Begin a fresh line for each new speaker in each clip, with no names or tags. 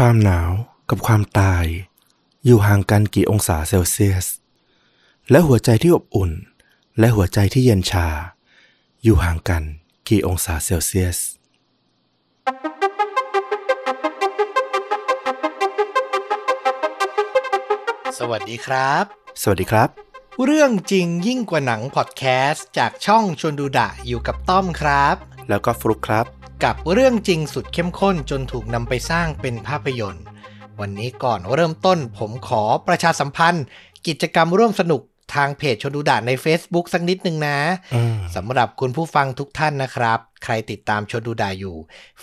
ความหนาวกับความตาย อยู่ห่างกันกี่องศาเซลเซียส และหัวใจที่อบอุ่น และหัวใจที่เย็นชา อยู่ห่างกันกี่องศาเซลเซียส
สวัสดีครับ
สวัสดีครับ
เรื่องจริงยิ่งกว่าหนังพอดแคสต์จากช่องชวนดูดะอยู่กับต้อมครับ
แล้วก็ฟลุกครับ
กับเรื่องจริงสุดเข้มข้นจนถูกนำไปสร้างเป็นภาพยนตร์ วันนี้ก่อนเริ่มต้นผมขอประชาสัมพันธ์ กิจกรรมร่วมสนุกทางเพจชวนดูดะใน Facebook สักนิดหนึ่งนะ
อืม
สำหรับคุณผู้ฟังทุกท่านนะครับ ใครติดตามชวนดูดะอยู่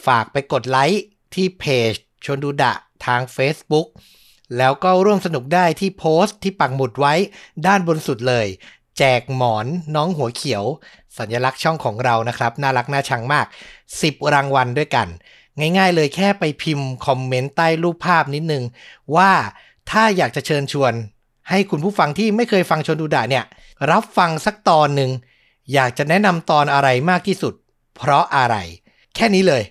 ฝากไปกดไลค์ที่เพจชวนดูดะทาง Facebook แล้วก็ร่วมสนุกได้ที่โพสต์ที่ปักหมุดไว้ด้านบนสุดเลยแจกหมอนน้องหัวเขียว สัญลักษณ์ช่องของเรานะครับ น่ารักน่าชังมาก 10 รางวัลด้วยกัน ง่ายๆเลยแค่ไปพิมพ์คอมเมนต์ใต้รูปภาพนิดนึง ว่าถ้าอยากจะเชิญชวน ให้คุณผู้ฟังที่ไม่เคยฟังชนดูดะเนี่ย รับฟังสักตอนหนึ่งอยากจะแนะนำตอนอะไรมากที่สุด เพราะอะไร แค่นี้เลย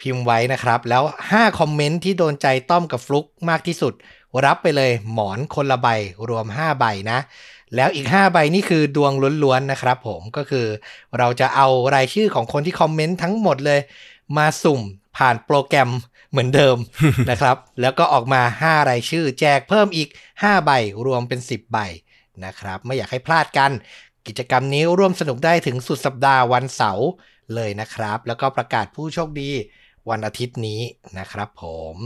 พิมพ์ไว้นะครับ แล้ว 5 คอมเมนต์ที่โดนใจต้อมกับฟลุกมากที่สุด รับไปเลยหมอนคนละใบรวม 5 ใบนะ แล้วอีก 5 ใบนี่คือดวงล้วนๆนะครับผมก็คือเราจะเอารายชื่อของคนที่คอมเมนต์ทั้งหมดเลย มาสุ่มผ่านโปรแกรมเหมือนเดิมนะครับ แล้วก็ออกมา 5 รายชื่อ แจกเพิ่มอีก 5 ใบรวมเป็น 10 ใบนะครับ ไม่อยากให้พลาดกัน กิจกรรมนี้ร่วมสนุกได้ถึงสุดสัปดาห์วันเสาร์เลยนะครับ แล้วก็ประกาศผู้โชคดีวันอาทิตย์นี้นะครับผม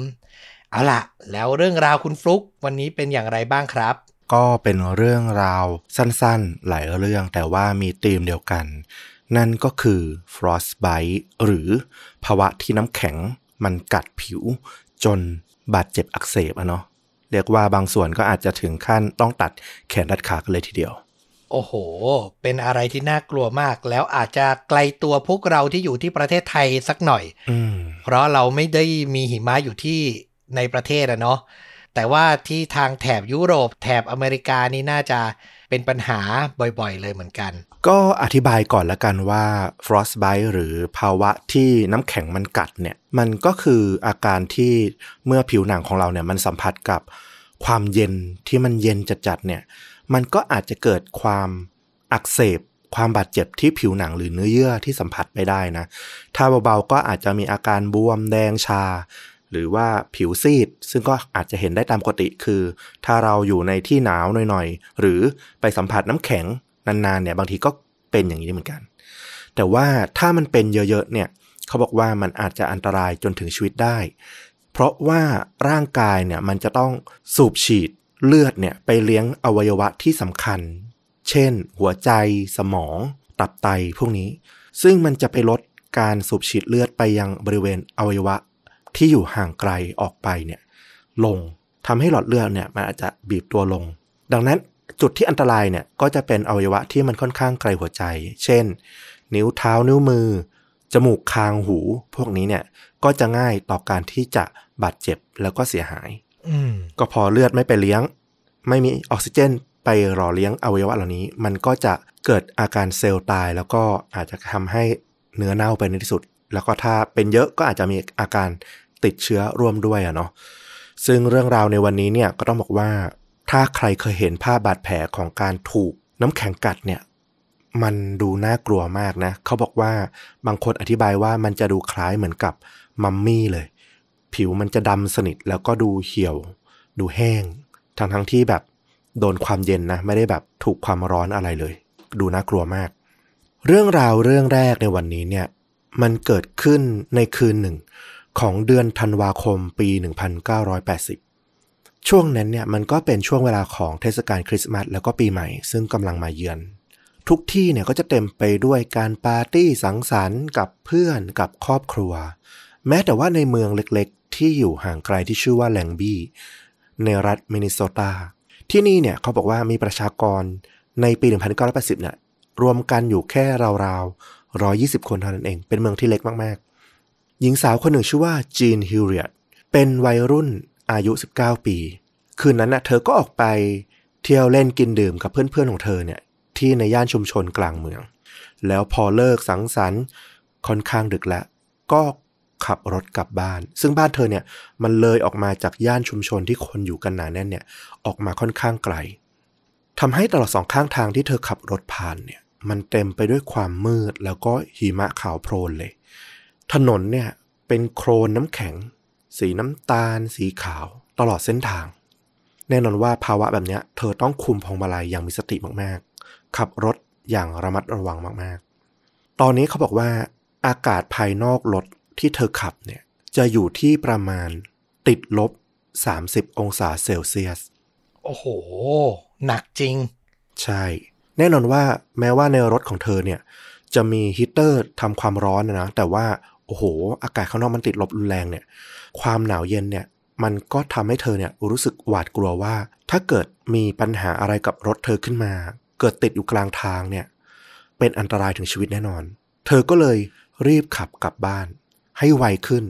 เอาล่ะแล้วเรื่องราวคุณฟลุกวันนี้เป็นอย่างไรบ้างครับ
ก็เป็นเรื่องราวสั้นๆ หลายเรื่องแต่ว่ามีธีมเดียวกัน นั่นก็คือ frostbite หรือภาวะที่น้ำแข็งมันกัดผิว จนบาดเจ็บอักเสบอะเนาะเรียกว่าบางส่วนก็อาจจะถึงขั้นต้องตัดแขนตัดขากันเลยทีเดียว
โอ้โห เป็นอะไรที่น่ากลัวมาก แล้วอาจจะไกลตัวพวกเราที่อยู่ที่ประเทศไทยสักหน่อย
อืม
เพราะเราไม่ได้มีหิมะอยู่ที่ในประเทศอะเนาะ แต่ว่าที่ทางแถบยุโรปแถบอเมริกานี่น่าจะเป็นปัญหาบ่อยๆ เลยเหมือนกัน
ก็อธิบายก่อนละกันว่า frostbite หรือภาวะที่น้ำแข็งมันกัดเนี่ย มันก็คืออาการที่เมื่อผิวหนังของเราเนี่ยมันสัมผัสกับความเย็นที่มันเย็นจัดๆเนี่ย มันก็อาจจะเกิดความอักเสบความบาดเจ็บที่ผิวหนังหรือเนื้อเยื่อที่สัมผัสไม่ได้นะ ถ้าเบาๆก็อาจจะมีอาการบวมแดงชา หรือว่าผิวซีด ซึ่งก็อาจจะเห็นได้ตามปกติคือ ถ้าเราอยู่ในที่หนาวหน่อยๆ หรือไปสัมผัสน้ำแข็งนานๆเนี่ยบางทีก็เป็นอย่างนี้เหมือนกัน แต่ว่าถ้ามันเป็นเยอะๆเนี่ยเขาบอกว่ามันอาจจะอันตรายจนถึงชีวิตได้ เพราะว่าร่างกายเนี่ยมันจะต้องสูบฉีดเลือดเนี่ยไปเลี้ยงอวัยวะที่สำคัญ เช่น หัวใจ สมอง ตับไตพวกนี้ ซึ่งมันจะไปลดการสูบฉีดเลือดไปยังบริเวณอวัยวะ ที่อยู่ห่างไกลออกไปเนี่ยลงทำให้หลอดเลือดเนี่ยมันอาจจะบีบตัวลง ดังนั้นจุดที่อันตรายเนี่ยก็จะเป็นอวัยวะที่มันค่อนข้างไกลหัวใจ เช่น นิ้วเท้านิ้วมือ จมูกคางหู พวกนี้เนี่ยก็จะง่ายต่อการที่จะบาดเจ็บแล้วก็เสียหาย
อืม
ก็พอเลือดไม่ไปเลี้ยง ไม่มีออกซิเจนไปหล่อเลี้ยงอวัยวะเหล่านี้ มันก็จะเกิดอาการเซลล์ตาย แล้วก็อาจจะทำให้เนื้อเน่าไปในที่สุด แล้วก็ถ้าเป็นเยอะก็อาจจะมีอาการติดเชื้อร่วมด้วยอะเนาะซึ่งเรื่องราวในวันนี้เนี่ยก็ต้องบอกว่า ถ้าใครเคยเห็นภาพบาดแผลของการถูกน้ำแข็งกัดเนี่ยมันดูน่ากลัวมากนะ เขาบอกว่าบางคนอธิบายว่ามันจะดูคล้ายเหมือนกับมัมมี่เลย ผิวมันจะดำสนิทแล้วก็ดูเหี่ยว ดูแห้ง ทั้งทั้งที่แบบโดนความเย็นนะ ไม่ได้แบบถูกความร้อนอะไรเลย ดูน่ากลัวมาก เรื่องราวเรื่องแรกในวันนี้เนี่ย มันเกิดขึ้นในคืนหนึ่ง ของเดือนธันวาคมปี 1980 ช่วงนั้นเนี่ยมันก็เป็นช่วงเวลาของเทศกาลคริสต์มาสแล้วก็ปีใหม่ ซึ่งกำลังมาเยือน ทุกที่เนี่ยก็จะเต็มไปด้วยการปาร์ตี้สังสรรค์กับเพื่อนกับครอบครัว แม้แต่ว่าในเมืองเล็กๆ ที่อยู่ห่างไกลที่ชื่อว่าแลงบี้ในรัฐมินนิโซตา ที่นี่เนี่ยเขาบอกว่ามีประชากรในปี 1980 เนี่ยรวมกันอยู่แค่ราวๆ 120 คนเท่านั้นเอง เป็นเมืองที่เล็กมากๆ หญิงสาวคนหนึ่งชื่อว่าจีนฮิวเรียตเป็นวัยรุ่นอายุ 19 ปี คืนนั้นน่ะเธอก็ออกไปเที่ยวเล่นกินดื่มกับเพื่อนๆของเธอเนี่ยที่ในย่านชุมชนกลางเมือง แล้วพอเลิกสังสรรค์ค่อนข้างดึกแล้ว ก็ขับรถกลับบ้าน ซึ่งบ้านเธอเนี่ยมันเลยออกมาจากย่านชุมชนที่คนอยู่กันหนาแน่นเนี่ยออกมาค่อนข้างไกลทำให้ตลอดสองข้างทางที่เธอขับรถผ่านเนี่ย มันเต็มไปด้วยความมืดแล้วก็หิมะขาวโพลนเลย ถนนเนี่ยเป็นโครนน้ำแข็ง สีน้ำตาล สีขาว ตลอดเส้นทาง แน่นอนว่าภาวะแบบเนี้ยเธอต้องคุมพวงมาลัยอย่างมีสติมากๆ ขับรถอย่างระมัดระวังมากๆ ตอนนี้เขาบอกว่าอากาศภายนอกรถที่เธอขับเนี่ยจะอยู่ที่ประมาณติดลบ 30 องศาเซลเซียส
โอ้โห หนักจริง
ใช่ แน่นอนว่าแม้ว่าในรถของเธอเนี่ยจะมีฮีเตอร์ทำความร้อนนะ แต่ว่าโอ้โห อากาศข้างนอกมันติดลบรุนแรงเนี่ย ความหนาวเย็นเนี่ย มันก็ทำให้เธอเนี่ยรู้สึกหวาดกลัวว่า ถ้าเกิดมีปัญหาอะไรกับรถเธอขึ้นมา เกิดติดอยู่กลางทางเนี่ย เป็นอันตรายถึงชีวิตแน่นอน เธอก็เลยรีบขับกลับบ้าน ให้ไวขึ้น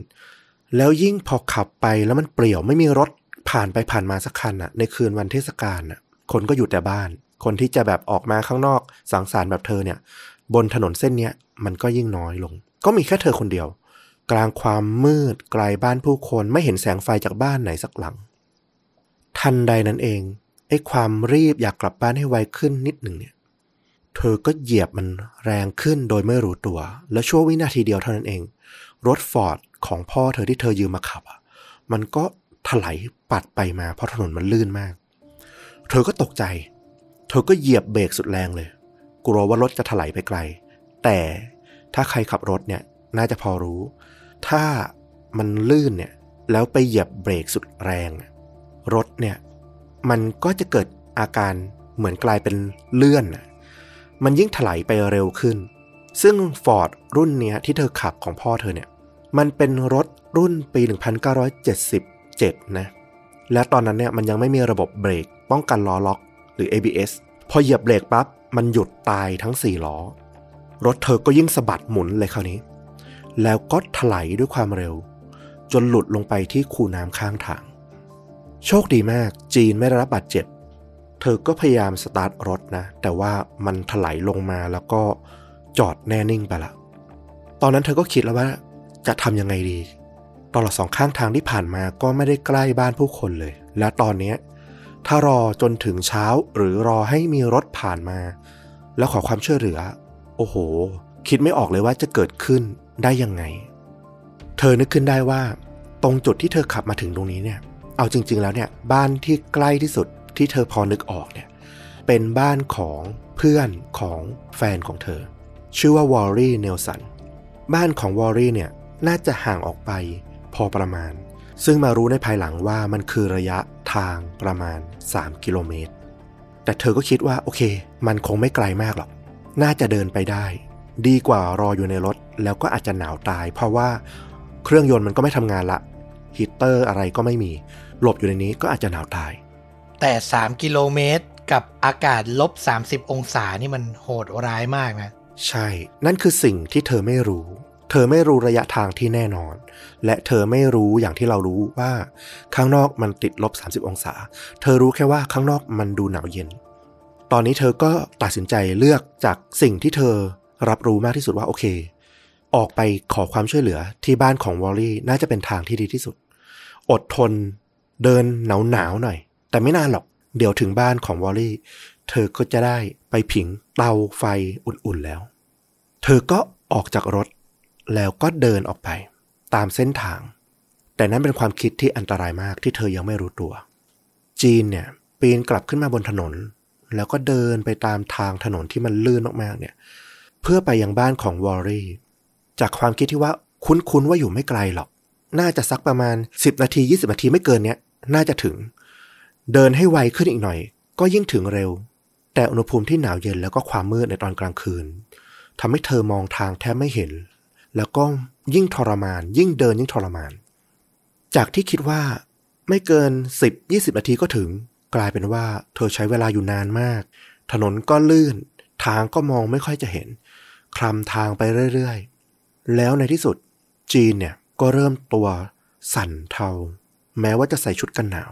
แล้วยิ่งพอขับไปแล้วมันเปลี่ยวไม่มีรถผ่านไปผ่านมาสักคันอะในคืนวันเทศกาลอะคนก็อยู่แต่บ้าน คนที่จะแบบออกมาข้างนอกสังสรรค์แบบเธอเนี่ย บนถนนเส้นเนี้ยมันก็ยิ่งน้อยลง ก็มีแค่เธอคนเดียว กลางความมืดไกลบ้านผู้คนไม่เห็นแสงไฟจากบ้านไหนสักหลัง ทันใดนั้นเองไอ้ความรีบอยากกลับบ้านให้ไวขึ้นนิดหนึ่งเนี่ยเธอก็เหยียบมันแรงขึ้นโดยไม่รู้ตัว แล้วชั่ววินาทีเดียวเท่านั้นเอง รถฟอร์ดของพ่อเธอที่เธอยืมมาขับอะมันก็ถลายปัดไปมาเพราะถนนมันลื่นมาก เธอก็ตกใจ เธอก็เหยียบเบรกสุดแรงเลย กลัวว่ารถจะถลายไปไกล แต่ถ้าใครขับรถเนี่ยน่าจะพอรู้ ถ้ามันลื่นเนี่ยแล้วไปเหยียบเบรกสุดแรง รถเนี่ยมันก็จะเกิดอาการเหมือนกลายเป็นเลื่อน มันยิ่งถลายไปเร็วขึ้น ซึ่งฟอร์ดรุ่นเนี้ยที่เธอขับของพ่อเธอเนี่ยมันเป็นรถรุ่นปี 1977 นะ และตอนนั้นเนี่ยมันยังไม่มีระบบเบรกป้องกันล้อล็อก รือ ABS พอเหยียบเบรกปั๊บมันหยุดตายทั้ง 4 ล้อ รถเธอก็ยิ่งสะบัดหมุนเลยคราวนี้ แล้วก็ถลายด้วยความเร็ว จนหลุดลงไปที่คูน้ำข้างทาง โชคดีมากจีนไม่ได้รับบาดเจ็บ เธอก็พยายามสตาร์ทรถนะ แต่ว่ามันถลายลงมาแล้วก็จอดแน่นิ่งไปละตอนนั้นเธอก็คิดแล้วว่าจะทำยังไงดี ตลอดสองข้างทางที่ผ่านมาก็ไม่ได้ใกล้บ้านผู้คนเลย และตอนนี้ ถ้ารอจนถึงเช้าหรือรอให้มีรถผ่านมา แล้วขอความช่วยเหลือ โอ้โห คิดไม่ออกเลยว่าจะเกิดขึ้นได้ยังไง เธอนึกขึ้นได้ว่า ตรงจุดที่เธอขับมาถึงตรงนี้เนี่ย เอาจริง ๆ แล้วเนี่ย บ้านที่ใกล้ที่สุดที่เธอพอนึกออกเนี่ย เป็นบ้านของเพื่อนของแฟนของเธอ ชื่อว่าวอร์รี่เนลสัน บ้านของวอร์รี่เนี่ยน่าจะห่างออกไปพอประมาณ ซึ่งมารู้ในภายหลังว่ามันคือระยะทางประมาณ 3 กิโลเมตร แต่เธอก็คิดว่าโอเค มันคงไม่ไกลมากหรอก น่าจะเดินไปได้ ดีกว่ารออยู่ในรถ แล้วก็อาจจะหนาวตาย เพราะว่าเครื่องยนต์มันก็ไม่ทำงานละฮีตเตอร์อะไรก็ไม่มี หลบอยู่ในนี้ก็อาจจะหนาวตาย
แต่ 3 กิโลเมตรกับอากาศลบ 30 องศานี่มันโหดร้ายมากนะ
ใช่ นั่นคือสิ่งที่เธอไม่รู้ เธอไม่รู้ระยะทางที่แน่นอน และเธอไม่รู้อย่างที่เรารู้ว่า ข้างนอกมันติดลบ 30 องศา เธอรู้แค่ว่าข้างนอกมันดูหนาวเย็น ตอนนี้เธอก็ตัดสินใจเลือกจากสิ่งที่เธอรับรู้มากที่สุดว่าโอเค ออกไปขอความช่วยเหลือที่บ้านของวอลลี่น่าจะเป็นทางที่ดีที่สุด อดทนเดินหนาวหนาวๆหน่อย แต่ไม่นานหรอกเดี๋ยวถึงบ้านของวอลลี่เธอก็จะได้ไปผิงเตาไฟอุ่นๆแล้ว เธอก็ออกจากรถ แล้วก็เดินออกไป ตามเส้นทาง แต่นั้นเป็นความคิดที่อันตรายมากที่เธอยังไม่รู้ตัว จีนเนี่ยปีนกลับขึ้นมาบนถนน แล้วก็เดินไปตามทางถนนที่มันลื่นมากๆเนี่ย เพื่อไปยังบ้านของวอร์รี่ จากความคิดที่ว่าคุ้นๆว่าอยู่ไม่ไกลหรอก น่าจะสักประมาณ 10 นาที 20 นาทีไม่เกินเนี้ยน่าจะถึง เดินให้ไวขึ้นอีกหน่อย ก็ยิ่งถึงเร็ว แต่อุณหภูมิที่หนาวเย็นแล้วก็ความมืดในตอนกลางคืนทำให้เธอมองทางแทบไม่เห็น แล้วก็ยิ่งทรมาน ยิ่งเดินยิ่งทรมาน จากที่คิดว่าไม่เกิน 10-20 นาทีก็ถึง กลายเป็นว่าเธอใช้เวลาอยู่นานมาก ถนนก็ลื่น ทางก็มองไม่ค่อยจะเห็น คลำทางไปเรื่อยๆ แล้วในที่สุดจีนเนี่ยก็เริ่มตัวสั่นเทา แม้ว่าจะใส่ชุดกันหนาว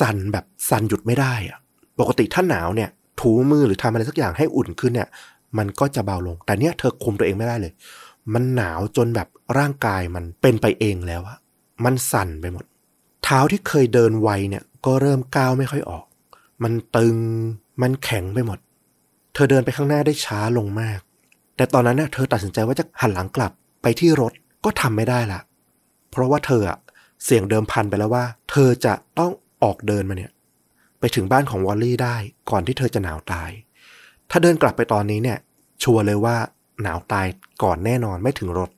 สั่นแบบสั่นหยุดไม่ได้อะปกติถ้าหนาวเนี่ยถูมือหรือทำอะไรสักอย่างให้อุ่นขึ้นเนี่ย มันก็จะเบาลง แต่เนี่ยเธอคุมตัวเองไม่ได้เลย มันหนาวจนแบบร่างกายมันเป็นไปเองแล้วอะมันสั่นไปหมด เท้าที่เคยเดินไวเนี่ยก็เริ่มก้าวไม่ค่อยออก มันตึง มันแข็งไปหมด เธอเดินไปข้างหน้าได้ช้าลงมาก แต่ตอนนั้นเน่ะเธอตัดสินใจว่าจะหันหลังกลับไปที่รถก็ทำไม่ได้ละเพราะว่าเธออะเสี่ยงเดิมพันไปแล้วว่า เธอจะต้องออกเดินมาเนี่ย ไปถึงบ้านของวอลลี่ได้ก่อนที่เธอจะหนาวตาย ถ้าเดินกลับไปตอนนี้เนี่ย ชัวร์เลยว่า หนาวตายก่อนแน่นอนไม่ถึงรถ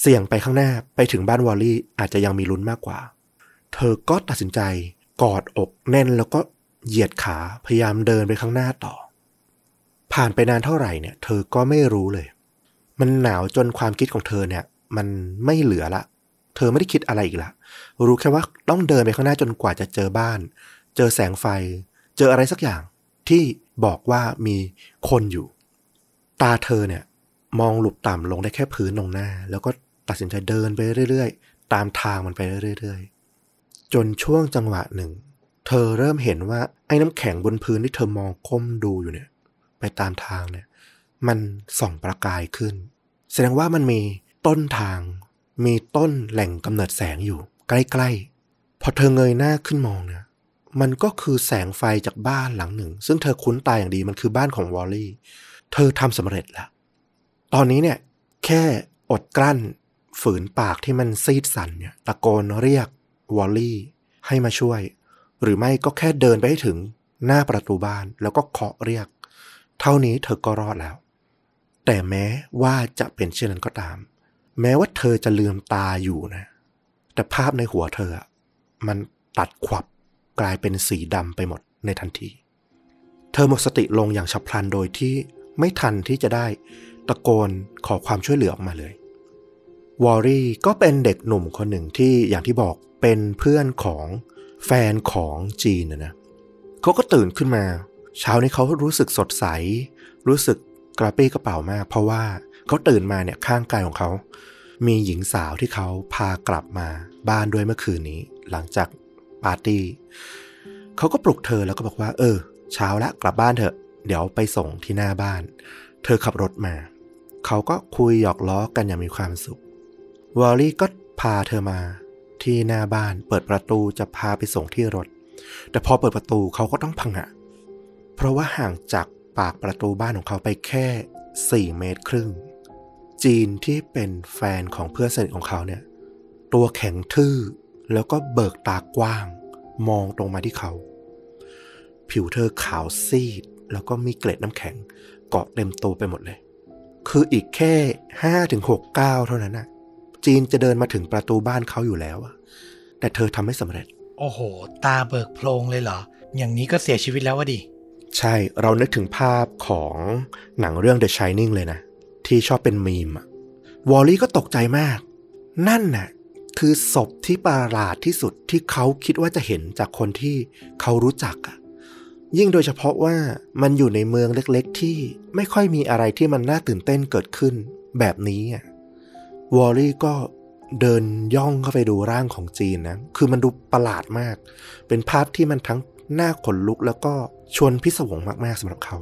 เสี่ยงไปข้างหน้าไปถึงบ้านวอลลี่อาจจะยังมีลุ้นมากกว่า เธอก็ตัดสินใจกอดอกแน่นแล้วก็เหยียดขาพยายามเดินไปข้างหน้าต่อ ผ่านไปนานเท่าไหร่เนี่ย เธอก็ไม่รู้เลย มันหนาวจนความคิดของเธอเนี่ย มันไม่เหลือละ เธอไม่ได้คิดอะไรอีกละ รู้แค่ว่าต้องเดินไปข้างหน้าจนกว่าจะเจอบ้าน เจอแสงไฟ เจออะไรสักอย่างที่บอกว่ามีคนอยู่ ตาเธอเนี่ย มองหลุบต่ำลงได้แค่พื้นตรงหน้า แล้วก็ตัดสินใจเดินไปเรื่อยๆ ตามทางมันไปเรื่อยๆ จนช่วงจังหวะหนึ่ง เธอเริ่มเห็นว่าไอ้น้ำแข็งบนพื้นที่เธอมองก้มดูอยู่เนี่ย ไปตามทางเนี่ย มันส่องประกายขึ้น แสดงว่ามันมีต้นทาง มีต้นแหล่งกำเนิดแสงอยู่ ใกล้ๆ พอเธอเงยหน้าขึ้นมองเนี่ยมันก็คือแสงไฟจากบ้านหลังหนึ่ง ซึ่งเธอคุ้นตาอย่างดีมันคือบ้านของวอลลี่ เธอทำสำเร็จแล้ว ตอนนี้เนี่ยแค่อดกลั้นฝืนปากที่มันซีดสันเนี่ยตะโกนเรียกวอลลี่ให้มาช่วย หรือไม่ก็แค่เดินไปให้ถึงหน้าประตูบ้านแล้วก็เคาะเรียก เท่านี้เธอก็รอดแล้ว แต่แม้ว่าจะเป็นเช่นนั้นก็ตาม แม้ว่าเธอจะลืมตาอยู่นะ แต่ภาพในหัวเธอ มันตัดขวับกลายเป็นสีดำไปหมดในทันที เธอหมดสติลงอย่างฉับพลันโดยที่ ไม่ทันที่จะได้ตะโกนขอความช่วยเหลือออกมาเลย วอรี่ก็เป็นเด็กหนุ่มคนหนึ่งที่อย่างที่บอกเป็นเพื่อนของแฟนของจีนนะนะเขาก็ตื่นขึ้นมา เช้านี้เขารู้สึกสดใส รู้สึกกระปรี้กระเป๋ามาก เพราะว่าเขาตื่นมาเนี่ยข้างกายของเขา มีหญิงสาวที่เขาพากลับมาบ้านด้วยเมื่อคืนนี้ หลังจากปาร์ตี้เขาก็ปลุกเธอแล้วก็บอกว่า เออ เช้าละกลับบ้านเถอะ เดี๋ยวไปส่งที่หน้าบ้าน เธอขับรถมา เขาก็คุยหยอกล้อกันอย่างมีความสุข วอลลี่ก็พาเธอมา ที่หน้าบ้านเปิดประตูจะพาไปส่งที่รถ แต่พอเปิดประตูเขาก็ต้องพังอะเพราะว่าห่างจากปากประตูบ้านของเขาไปแค่ 4 เมตรครึ่ง จีนที่เป็นแฟนของเพื่อนสนิทของเขาเนี่ย ตัวแข็งทื่อแล้วก็เบิกตากว้าง มองตรงมาที่เขา ผิวเธอขาวซีด แล้วก็มีเกล็ดน้ำแข็งเกาะเต็มตัวไปหมดเลย คืออีกแค่ห้าถึงหกก้าวเท่านั้นน่ะจีนจะเดินมาถึงประตูบ้านเขาอยู่แล้วอะแต่เธอทำไม่สำเร็จ
โอ้โห ตาเบิกโพลงเลยเหรอ อย่างนี้ก็เสียชีวิตแล้ววะดิ
ใช่เรานึกถึงภาพของหนังเรื่อง The Shining เลยนะ ที่ชอบเป็นมีมอะวอลลี่ก็ตกใจมาก นั่นน่ะ คือศพที่ประหลาดที่สุดที่เขาคิดว่าจะเห็นจากคนที่เขารู้จักอะ ยิ่งโดยเฉพาะว่ามันอยู่ในเมืองเล็กๆ ที่ไม่ค่อยมีอะไรที่มันน่าตื่นเต้นเกิดขึ้น แบบนี้อะวอลลี่ก็เดินย่องเข้าไปดูร่างของจีนนะ คือมันดูประหลาดมาก เป็นภาพที่มันทั้งหน้าขนลุกแล้วก็ชวนพิศวงมากๆสำหรับเขา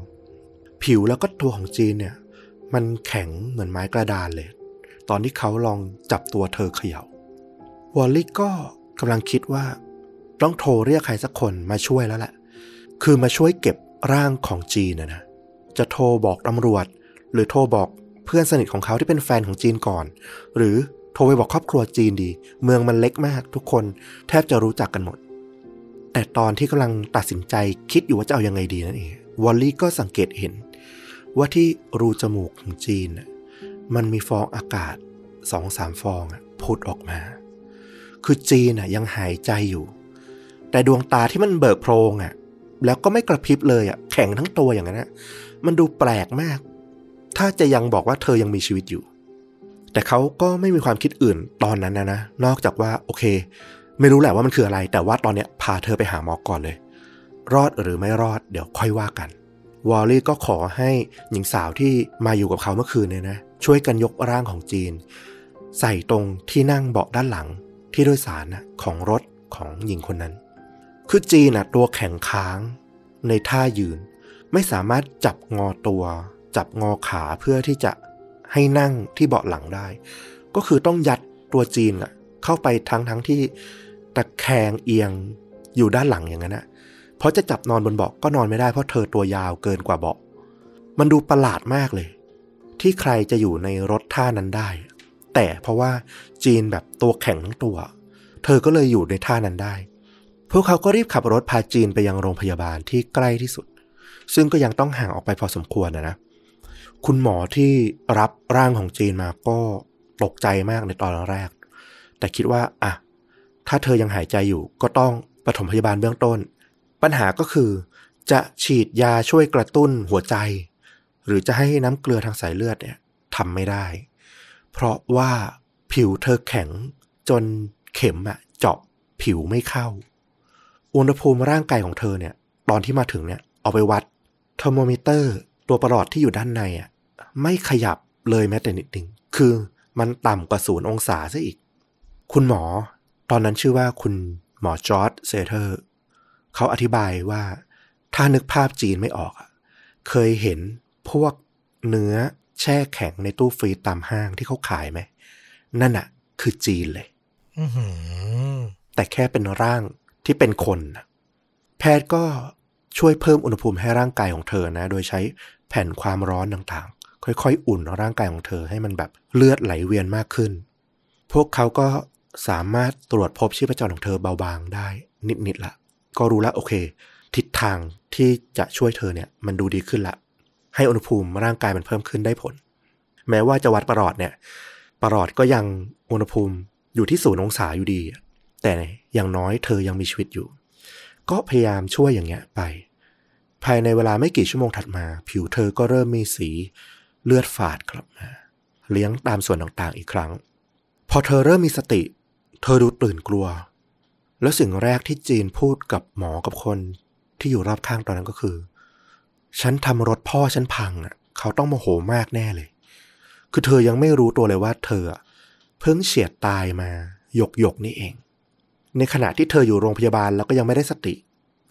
ผิวแล้วก็ตัวของจีนเนี่ย มันแข็งเหมือนไม้กระดานเลย ตอนที่เขาลองจับตัวเธอเขย่าวอลลี่ก็กำลังคิดว่า ต้องโทรเรียกใครสักคนมาช่วยแล้วแหละ คือมาช่วยเก็บร่างของจีนนะนะจะโทรบอกตำรวจ หรือโทรบอกเพื่อนสนิทของเขาที่เป็นแฟนของจีนก่อน หรือโทรไปบอกครอบครัวจีนดี เมืองมันเล็กมาก ทุกคนแทบจะรู้จักกันหมด แต่ตอนที่กำลังตัดสินใจคิดอยู่ว่าจะเอายังไงดีนั่นเองวอลลี่ก็สังเกตเห็น ว่าที่รูจมูกของจีนน่ะมันมีฟองอากาศสองสามฟองอะพุดออกมา คือจีนน่ะยังหายใจอยู่ แต่ดวงตาที่มันเบิกโพรงอะ แล้วก็ไม่กระพริบเลยอะแข็งทั้งตัวอย่างนั้นนะมันดูแปลกมาก ถ้าจะยังบอกว่าเธอยังมีชีวิตอยู่ แต่เขาก็ไม่มีความคิดอื่นตอนนั้นนะนะนอกจากว่าโอเค ไม่รู้แหละว่ามันคืออะไร แต่ว่าตอนเนี้ยพาเธอไปหาหมอก่อนเลย รอดหรือไม่รอดเดี๋ยวค่อยว่ากันวอลลี่ก็ขอให้หญิงสาวที่มาอยู่กับเขาเมื่อคืนเนี่ยนะ ช่วยกันยกร่างของจีน ใส่ตรงที่นั่งเบาะด้านหลังที่โดยสารนะของรถของหญิงคนนั้น คือจีนนะตัวแข็งค้าง ในท่ายืน ไม่สามารถจับงอตัว จับงอขาเพื่อที่จะให้นั่งที่เบาะหลังได้ ก็คือต้องยัดตัวจีนอะเข้าไปทั้งทั้งที่ตะแคงเอียงอยู่ด้านหลังอย่างนั้นอะเพราะจะจับนอนบนเบาะก็นอนไม่ได้เพราะเธอตัวยาวเกินกว่าเบาะ มันดูประหลาดมากเลย ที่ใครจะอยู่ในรถท่านั้นได้ แต่เพราะว่าจีนแบบตัวแข็งทั้งตัว เธอก็เลยอยู่ในท่านั้นได้ พวกเขาก็รีบขับรถพาจีนไปยังโรงพยาบาลที่ใกล้ที่สุด ซึ่งก็ยังต้องห่างออกไปพอสมควรนะนะ คุณหมอที่รับร่างของจีนมาก็ตกใจมากในตอนแรก แต่คิดว่าอะถ้าเธอยังหายใจอยู่ก็ต้องปฐมพยาบาลเบื้องต้น ปัญหาก็คือจะฉีดยาช่วยกระตุ้นหัวใจ หรือจะให้น้ำเกลือทางสายเลือดเนี่ยทำไม่ได้ เพราะว่าผิวเธอแข็งจนเข็มอะเจาะผิวไม่เข้า อุณหภูมิร่างกายของเธอเนี่ย ตอนที่มาถึงเนี่ยเอาไปวัดเทอร์โมมิเตอร์ตัวประหลอดที่อยู่ด้านในอะไม่ขยับเลยแม้แต่นิดหนึ่งคือมันต่ำกว่าศูนย์องศาซะอีก คุณหมอ ตอนนั้นชื่อว่าคุณหมอจอร์ดเซเทอร์เขาอธิบายว่าถ้านึกภาพจีนไม่ออกอะเคยเห็นพวกเนื้อแช่แข็งในตู้ฟรีซตามห้างที่เขาขายไหม นั่นอะคือจีนเลย
อื้อหือ
แต่แค่เป็นร่าง ที่เป็นคน แพทย์ก็ช่วยเพิ่มอุณหภูมิให้ร่างกายของเธอนะ โดยใช้แผ่นความร้อนต่างๆ ค่อยๆ อุ่นร่างกายของเธอให้มันแบบเลือดไหลเวียนมากขึ้น พวกเขาก็สามารถตรวจพบชีพจรของเธอเบาบางได้ นิดๆละ ก็รู้ล้วโอเค ทิศทางที่จะช่วยเธอเนี่ยมันดูดีขึ้นละ ให้อุณหภูมิร่างกายมันเพิ่มขึ้นได้ผล แม้ว่าจะวัดประหลอดเนี่ยประหลอดก็ยังอุณหภูมิอยู่ที่ศูนย์องศาอยู่ดี แต่อย่างน้อยเธอยังมีชีวิตอยู่ ก็พยายามช่วยอย่างเงี้ยไป ภายในเวลาไม่กี่ชั่วโมงถัดมา ผิวเธอก็เริ่มมีสีเลือดฝาดกลับมา เลี้ยงตามส่วนต่างๆอีกครั้ง พอเธอเริ่มมีสติ เธอดูตื่นกลัว แล้วสิ่งแรกที่จีนพูดกับหมอกับคนที่อยู่รอบข้างตอนนั้นก็คือ ฉันทำรถพ่อฉันพังอะ เขาต้องโมโหมากแน่เลย คือเธอยังไม่รู้ตัวเลยว่าเธอเพิ่งเฉียดตายมาหยกหยกนี่เอง ในขณะที่เธออยู่โรงพยาบาลแล้วก็ยังไม่ได้สติ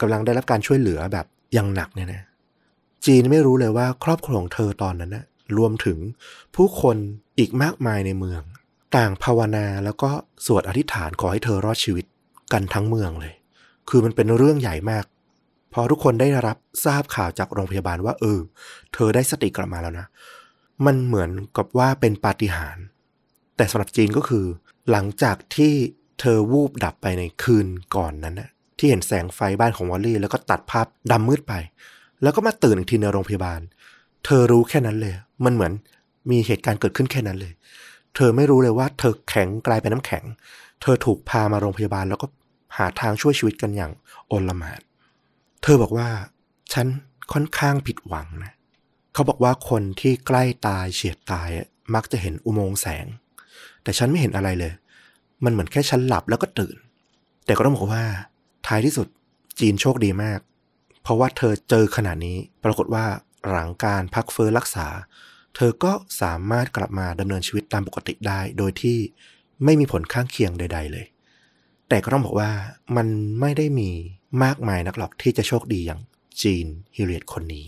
กำลังได้รับการช่วยเหลือแบบอยังหนักเนี่ยนะจีนไม่รู้เลยว่าครอบครัวของเธอตอนนั้นนะรวมถึงผู้คนอีกมากมายในเมือง ต่างภาวนาแล้วก็สวดอธิษฐานขอให้เธอรอดชีวิตกันทั้งเมืองเลย คือมันเป็นเรื่องใหญ่มาก พอทุกคนได้รับทราบข่าวจากโรงพยาบาลว่าเออ เธอได้สติกลับมาแล้วนะ มันเหมือนกับว่าเป็นปาฏิหาริย์แต่สำหรับจีนก็คือ หลังจากที่ เธอวูบดับไปในคืนก่อนนั้นนะที่เห็นแสงไฟบ้านของวอลลี่ แล้วก็ตัดภาพดำมืดไป แล้วก็มาตื่นอีกทีในโรงพยาบาล เธอรู้แค่นั้นเลย มันเหมือนมีเหตุการณ์เกิดขึ้นแค่นั้นเลย เธอไม่รู้เลยว่า เธอแข็งกลายเป็นน้ำแข็ง เธอถูกพามาโรงพยาบาล แล้วก็หาทางช่วยชีวิตกันอย่างโอลมานเธอบอกว่า ฉันค่อนข้างผิดหวังนะ เขาบอกว่าคนที่ใกล้ตายเฉียดตายมักจะเห็นอุโมงค์แสง แต่ฉันไม่เห็นอะไรเลย มันเหมือนแค่ฉันหลับแล้วก็ตื่น แต่ก็ต้องบอกว่า ท้ายที่สุดจีนโชคดีมาก เพราะว่าเธอเจอขนาดนี้ ปรากฏว่าหลังการพักเฟื้อรักษา เธอก็สามารถกลับมาดำเนินชีวิตตามปกติได้ โดยที่ไม่มีผลข้างเคียงใด ๆ เลย แต่ก็ต้องบอกว่ามันไม่ได้มีมากมายนักหรอกที่จะโชคดีอย่างจีนฮิเลียตคนนี้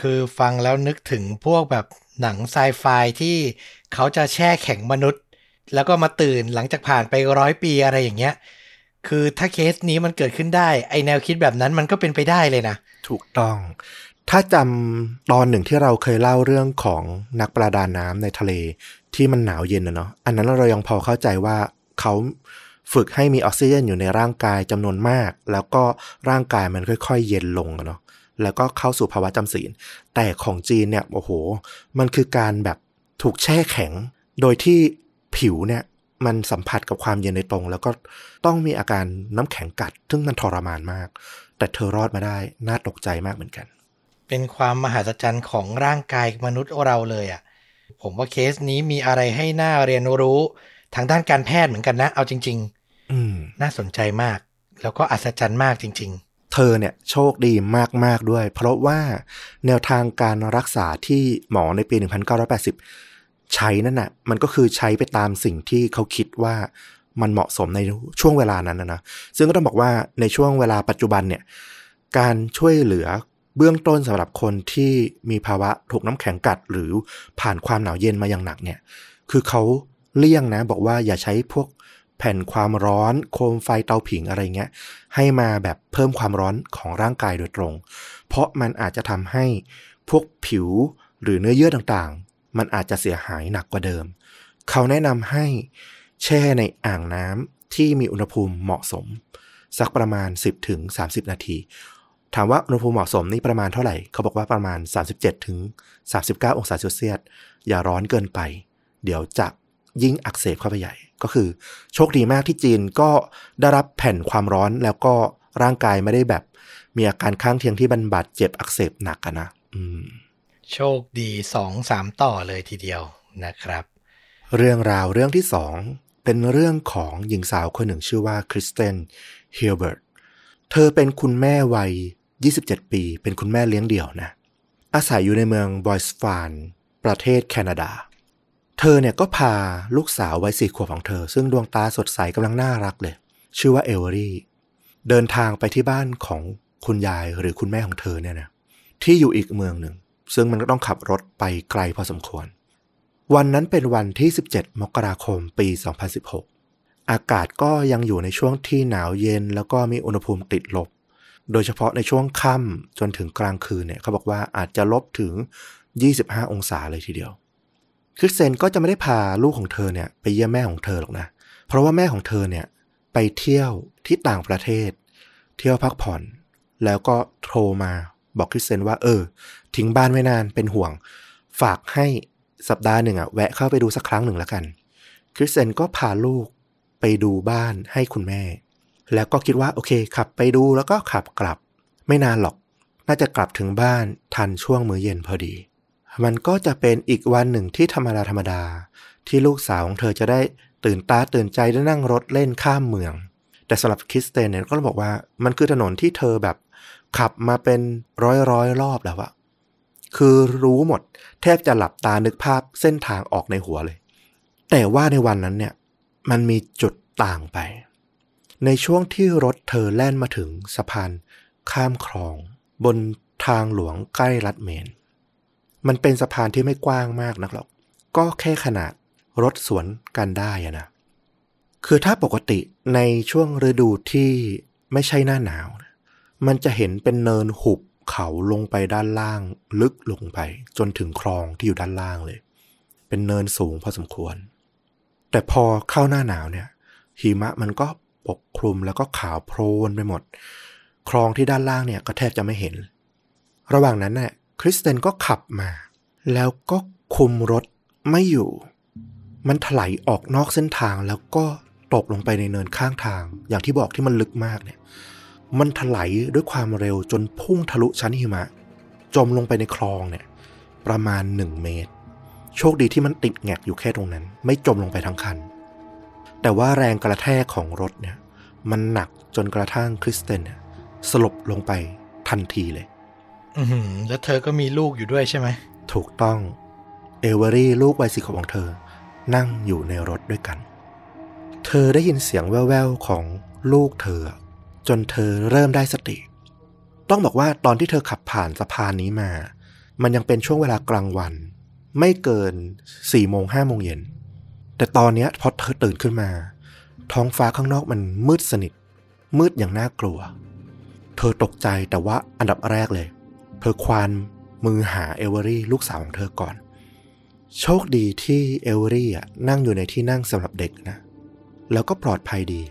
คือฟังแล้วนึกถึงพวกแบบหนังไซไฟที่เขาจะแช่แข็งมนุษย์ แล้วก็มาตื่นหลังจากผ่านไปร้อยปีอะไรอย่างเงี้ย คือถ้าเคสนี้มันเกิดขึ้นได้ ไอแนวคิดแบบนั้นมันก็เป็นไปได้เลยนะ
ถูกต้อง ถ้าจำตอนหนึ่งที่เราเคยเล่าเรื่องของนักประดาน้ำในทะเลที่มันหนาวเย็นนะเนาะ อันนั้นเรายังพอเข้าใจว่าเขาฝึกให้มีออกซิเจนอยู่ในร่างกายจำนวนมาก แล้วก็ร่างกายมันค่อย ๆ เย็นลงเนาะ แล้วก็เข้าสู่ภาวะจำศีล แต่ของจีนเนี่ย โอ้โห มันคือการแบบถูกแช่แข็ง โดยที่ ผิวเนี่ยมันสัมผัสกับความเย็นโดยตรง แล้วก็ต้องมีอาการน้ำแข็งกัด ซึ่งมันทรมานมาก แต่เธอรอดมาได้น่าตกใจมากเหมือนกัน
เป็นความมหัศจรรย์ของร่างกายมนุษย์เราเลยอะ่ะ ผมว่าเคสนี้มีอะไรให้น่าเรียนรู้ทางด้านการแพทย์เหมือนกันนะ เอาจริง
อืม
ๆน่าสนใจมาก แล้วก็อัศจรรย์มากจริง
เธอเนี่ยโชคดีมาก ๆ ด้วย เพราะว่าแนวทางการรักษาที่หมอในปี 1980 ใช้นั่นน่ะมันก็คือใช้ไปตามสิ่งที่เขาคิดว่ามันเหมาะสมในช่วงเวลานั้นนะนะซึ่งก็ต้องบอกว่าในช่วงเวลาปัจจุบันเนี่ยการช่วยเหลือเบื้องต้นสำหรับคนที่มีภาวะถูกน้ำแข็งกัด หรือผ่านความหนาวเย็นมาอย่างหนักเนี่ยคือเขาเลี่ยงนะ บอกว่าอย่าใช้พวกแผ่นความร้อนโคมไฟเตาผิงอะไรเงี้ยให้มาแบบเพิ่มความร้อนของร่างกายโดยตรง เพราะมันอาจจะทำให้พวกผิวหรือเนื้อเยื่อต่าง มันอาจจะเสียหายหนักกว่าเดิม เขาแนะนำให้แช่ในอ่างน้ำที่มีอุณหภูมิเหมาะสม สักประมาณ 10ถึง30 นาที ถามว่าอุณหภูมิเหมาะสมนี่ประมาณเท่าไหร่ เขาบอกว่าประมาณ 37ถึง39 องศาเซลเซียส อย่าร้อนเกินไป เดี๋ยวจะยิ่งอักเสบเข้าไปใหญ่ ก็คือ โชคดีมากที่จีนก็ได้รับแผ่นความร้อนแล้วก็ร่างกายไม่ได้แบบ มีอาการข้างเคียงที่มันบาดเจ็บอักเสบหนักนะ อืม
โชคดีสองสามต่อเลยทีเดียวนะครับ
เรื่องราวเรื่องที่สองเป็นเรื่องของหญิงสาวคนหนึ่งชื่อว่าคริสเตนเฮลเบิร์ตเธอเป็นคุณแม่วัย 27 ปี เป็นคุณแม่เลี้ยงเดี่ยวนะ อาศัยอยู่ในเมืองบอยส์ฟานประเทศแคนาดา เธอเนี่ยก็พาลูกสาววัยสี่ขวบของเธอ ซึ่งดวงตาสดใสกำลังน่ารักเลย ชื่อว่าเอเวอรี่ เดินทางไปที่บ้านของคุณยายหรือคุณแม่ของเธอเนี่ยนะที่อยู่อีกเมืองหนึ่ง ซึ่งมันก็ต้องขับรถไปไกลพอสมควร วันนั้นเป็นวันที่ 17 มกราคมปี 2016 อากาศก็ยังอยู่ในช่วงที่หนาวเย็น แล้วก็มีอุณหภูมิติดลบ โดยเฉพาะในช่วงค่ำจนถึงกลางคืนเนี่ยเขาบอกว่าอาจจะลบถึง 25 องศาเลยทีเดียว คริสเซนก็จะไม่ได้พาลูกของเธอเนี่ยไปเยี่ยมแม่ของเธอหรอกนะ เพราะว่าแม่ของเธอเนี่ยไปเที่ยวที่ต่างประเทศ เที่ยวพักผ่อน แล้วก็โทรมาบอกคริสเซนว่าเออ ทิ้งบ้านไว้นานเป็นห่วง ฝากให้สัปดาห์หนึ่งอะแวะเข้าไปดูสักครั้งหนึ่งแล้วกัน คริสเซนก็พาลูกไปดูบ้านให้คุณแม่ แล้วก็คิดว่าโอเคขับไปดูแล้วก็ขับกลับ ไม่นานหรอก น่าจะกลับถึงบ้านทันช่วงมื้อเย็นพอดี มันก็จะเป็นอีกวันหนึ่งที่ธรรมดาธรรมดา ที่ลูกสาวของเธอจะได้ตื่นตาตื่นใจได้นั่งรถเล่นข้ามเมือง แต่สำหรับคริสเตนเนี่ยก็ต้องบอกว่ามันคือถนนที่เธอแบบขับมาเป็นร้อยร้อยรอบแล้วอะ คือรู้หมด แทบจะหลับตานึกภาพเส้นทางออกในหัวเลย แต่ว่าในวันนั้นเนี่ย มันมีจุดต่างไป ในช่วงที่รถเธอแล่นมาถึงสะพานข้ามคลอง บนทางหลวงใกล้รัดเมน มันเป็นสะพานที่ไม่กว้างมากนักหรอก ก็แค่ขนาดรถสวนกันได้อะนะ คือถ้าปกติในช่วงฤดูที่ไม่ใช่หน้าหนาว มันจะเห็นเป็นเนินหุบ เขาลงไปด้านล่างลึกลงไป จนถึงคลองที่อยู่ด้านล่างเลย เป็นเนินสูงพอสมควร แต่พอเข้าหน้าหนาวเนี่ยหิมะมันก็ปกคลุมแล้วก็ขาวโพลนไปหมด คลองที่ด้านล่างเนี่ยก็แทบจะไม่เห็น ระหว่างนั้นน่ะคริสเตนก็ขับมา แล้วก็คุมรถไม่อยู่ มันถลายออกนอกเส้นทางแล้วก็ตกลงไปในเนินข้างทาง อย่างที่บอกที่มันลึกมากเนี่ย มันถลายด้วยความเร็วจนพุ่งทะลุชั้นหิมะ จมลงไปในคลองเนี่ย ประมาณหนึ่งเมตร โชคดีที่มันติดแงกอยู่แค่ตรงนั้น ไม่จมลงไปทั้งคัน แต่ว่าแรงกระแทกของรถเนี่ย มันหนักจนกระทั่งคริสเตนเนี่ยสลบลงไปทันทีเลย
อือหือแล้วเธอก็มีลูกอยู่ด้วยใช่ไหม
ถูกต้อง เอเวอรี่ลูกวัยสี่ขวบของเธอ นั่งอยู่ในรถด้วยกัน เธอได้ยินเสียงแว่วๆของลูกเธอ จนเธอเริ่มได้สติ ต้องบอกว่าตอนที่เธอขับผ่านสะพานนี้มา มันยังเป็นช่วงเวลากลางวัน ไม่เกิน4ี่โมงห้าโมงเย็น แต่ตอนนี้พอเธอตื่นขึ้นมา ท้องฟ้าข้างนอกมันมืดสนิท มืดอย่างน่ากลัว เธอตกใจแต่ว่าอันดับแรกเลย เธอควานมือหาเอเวอรี่ลูกสาวของเธอก่อน โชคดีที่เอเวอรี่นั่งอยู่ในที่นั่งสำหรับเด็กนะ แล้วก็ปลอดภัยดี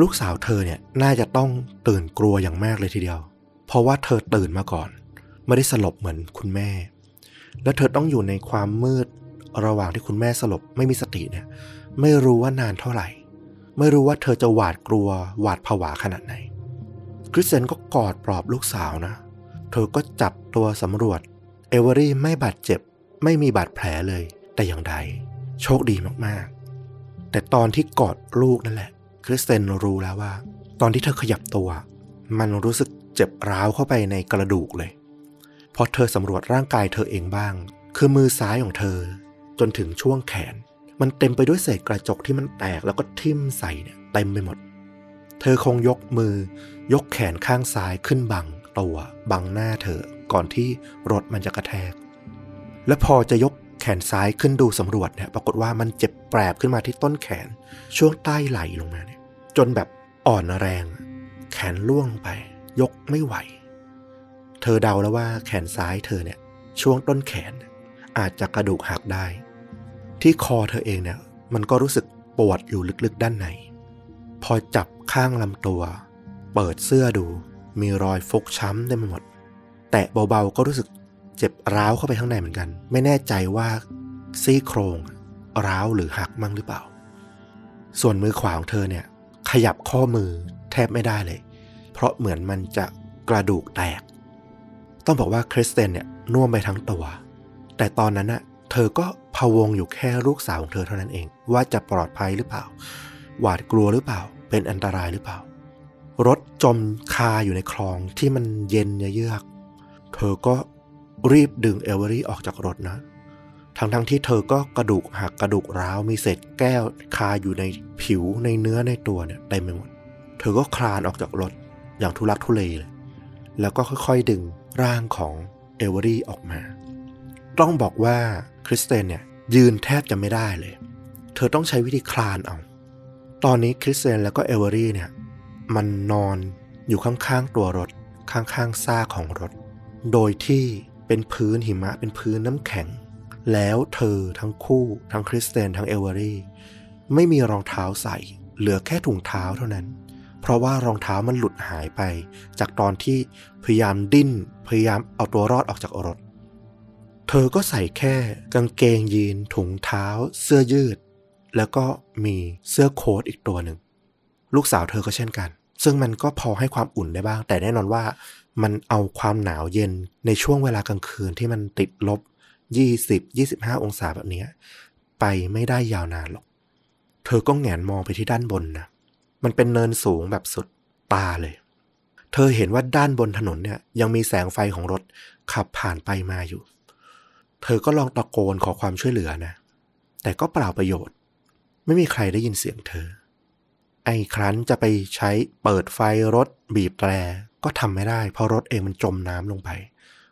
ลูกสาวเธอเนี่ยน่าจะต้องตื่นกลัวอย่างมากเลยทีเดียว เพราะว่าเธอตื่นมาก่อน ไม่ได้สลบเหมือนคุณแม่ แล้วเธอต้องอยู่ในความมืดระหว่างที่คุณแม่สลบไม่มีสติเนี่ย ไม่รู้ว่านานเท่าไหร่ ไม่รู้ว่าเธอจะหวาดกลัวหวาดผวาขนาดไหน คริสเซนก็กอดปลอบลูกสาวนะ เธอก็จับตัวสำรวจ เอเวอรี่ไม่บาดเจ็บ ไม่มีบาดแผลเลย แต่อย่างใดโชคดีมากๆ แต่ตอนที่กอดลูกนั่นแหละ คริสเตนรู้แล้วว่า ตอนที่เธอขยับตัว มันรู้สึกเจ็บร้าวเข้าไปในกระดูกเลย พอเธอสำรวจร่างกายเธอเองบ้าง คือมือซ้ายของเธอ จนถึงช่วงแขน มันเต็มไปด้วยเศษกระจกที่มันแตกแล้วก็ทิ่มใส่เนี่ยเต็มไปหมด เธอคงยกมือยกแขนข้างซ้ายขึ้นบังตัวบังหน้าเธอก่อนที่รถมันจะกระแทก และพอจะยกแขนซ้ายขึ้นดูสำรวจเนี่ย ปรากฏว่ามันเจ็บแปรบขึ้นมาที่ต้นแขนช่วงใต้ไหล่ลงมาเจนแบบอ่อนแรง แขนล่วงไป ยกไม่ไหว เธอเดาแล้วว่าแขนซ้ายเธอเนี่ย ช่วงต้นแขนอาจจะกระดูกหักได้ ที่คอเธอเองเนี่ย มันก็รู้สึกปวดอยู่ลึกๆด้านใน พอจับข้างลำตัว เปิดเสื้อดู มีรอยฟกช้ำเต็มไปหมด แตะเบาๆก็รู้สึกเจ็บร้าวเข้าไปข้างในเหมือนกัน ไม่แน่ใจว่าซี่โครงร้าวหรือหักมั่งหรือเปล่า ส่วนมือขวาของเธอเนี่ย ขยับข้อมือแทบไม่ได้เลย เพราะเหมือนมันจะกระดูกแตก ต้องบอกว่าคริสเตนเนี่ยน่วมไปทั้งตัว แต่ตอนนั้นน่ะเธอก็พะวงอยู่แค่ลูกสาวของเธอเท่านั้นเอง ว่าจะปลอดภัยหรือเปล่า หวาดกลัวหรือเปล่า เป็นอันตรายหรือเปล่า รถจมคาอยู่ในคลองที่มันเย็นเยือก เธอก็รีบดึงเอเวอรี่ออกจากรถนะ ทั้งทั้งที่เธอก็กระดูกหักกระดูกร้าวมีเศษแก้วคาอยู่ในผิวในเนื้อในตัวเนี่ยเต็มไปหมด เธอก็คลานออกจากรถอย่างทุลักทุเลเลย แล้วก็ค่อยๆดึงร่างของเอเวอรี่ออกมา ต้องบอกว่าคริสเตนเนี่ยยืนแทบจะไม่ได้เลย เธอต้องใช้วิธีคลานเอา ตอนนี้คริสเตนแล้วก็เอเวอรี่เนี่ยมันนอนอยู่ข้างๆตัวรถข้างๆซากของรถ โดยที่เป็นพื้นหิมะเป็นพื้นน้ำแข็ง แล้วเธอทั้งคู่ทั้งคริสเตนทั้งเอเวอรี่ ไม่มีรองเท้าใส่ เหลือแค่ถุงเท้าเท่านั้น เพราะว่ารองเท้ามันหลุดหายไป จากตอนที่พยายามดิ้น พยายามเอาตัวรอดออกจากรถ เธอก็ใส่แค่กางเกงยีน ถุงเท้า เสื้อยืด แล้วก็มีเสื้อโค้ทอีกตัวหนึ่ง ลูกสาวเธอก็เช่นกัน ซึ่งมันก็พอให้ความอุ่นได้บ้าง แต่แน่นอนว่ามันเอาความหนาวเย็นในช่วงเวลากลางคืนที่มันติดลบ 20 25องศาแบบนี้ไปไม่ได้ยาวนานหรอก เธอก็แงนมองไปที่ด้านบนนะ มันเป็นเนินสูงแบบสุดตาเลย เธอเห็นว่าด้านบนถนนเนี่ย ยังมีแสงไฟของรถขับผ่านไปมาอยู่ เธอก็ลองตะโกนขอความช่วยเหลือนะ แต่ก็เปล่าประโยชน์ ไม่มีใครได้ยินเสียงเธอ ไอ้ครั้นจะไปใช้เปิดไฟรถบีบแตรก็ทำไม่ได้ เพราะรถเองมันจมน้ำลงไป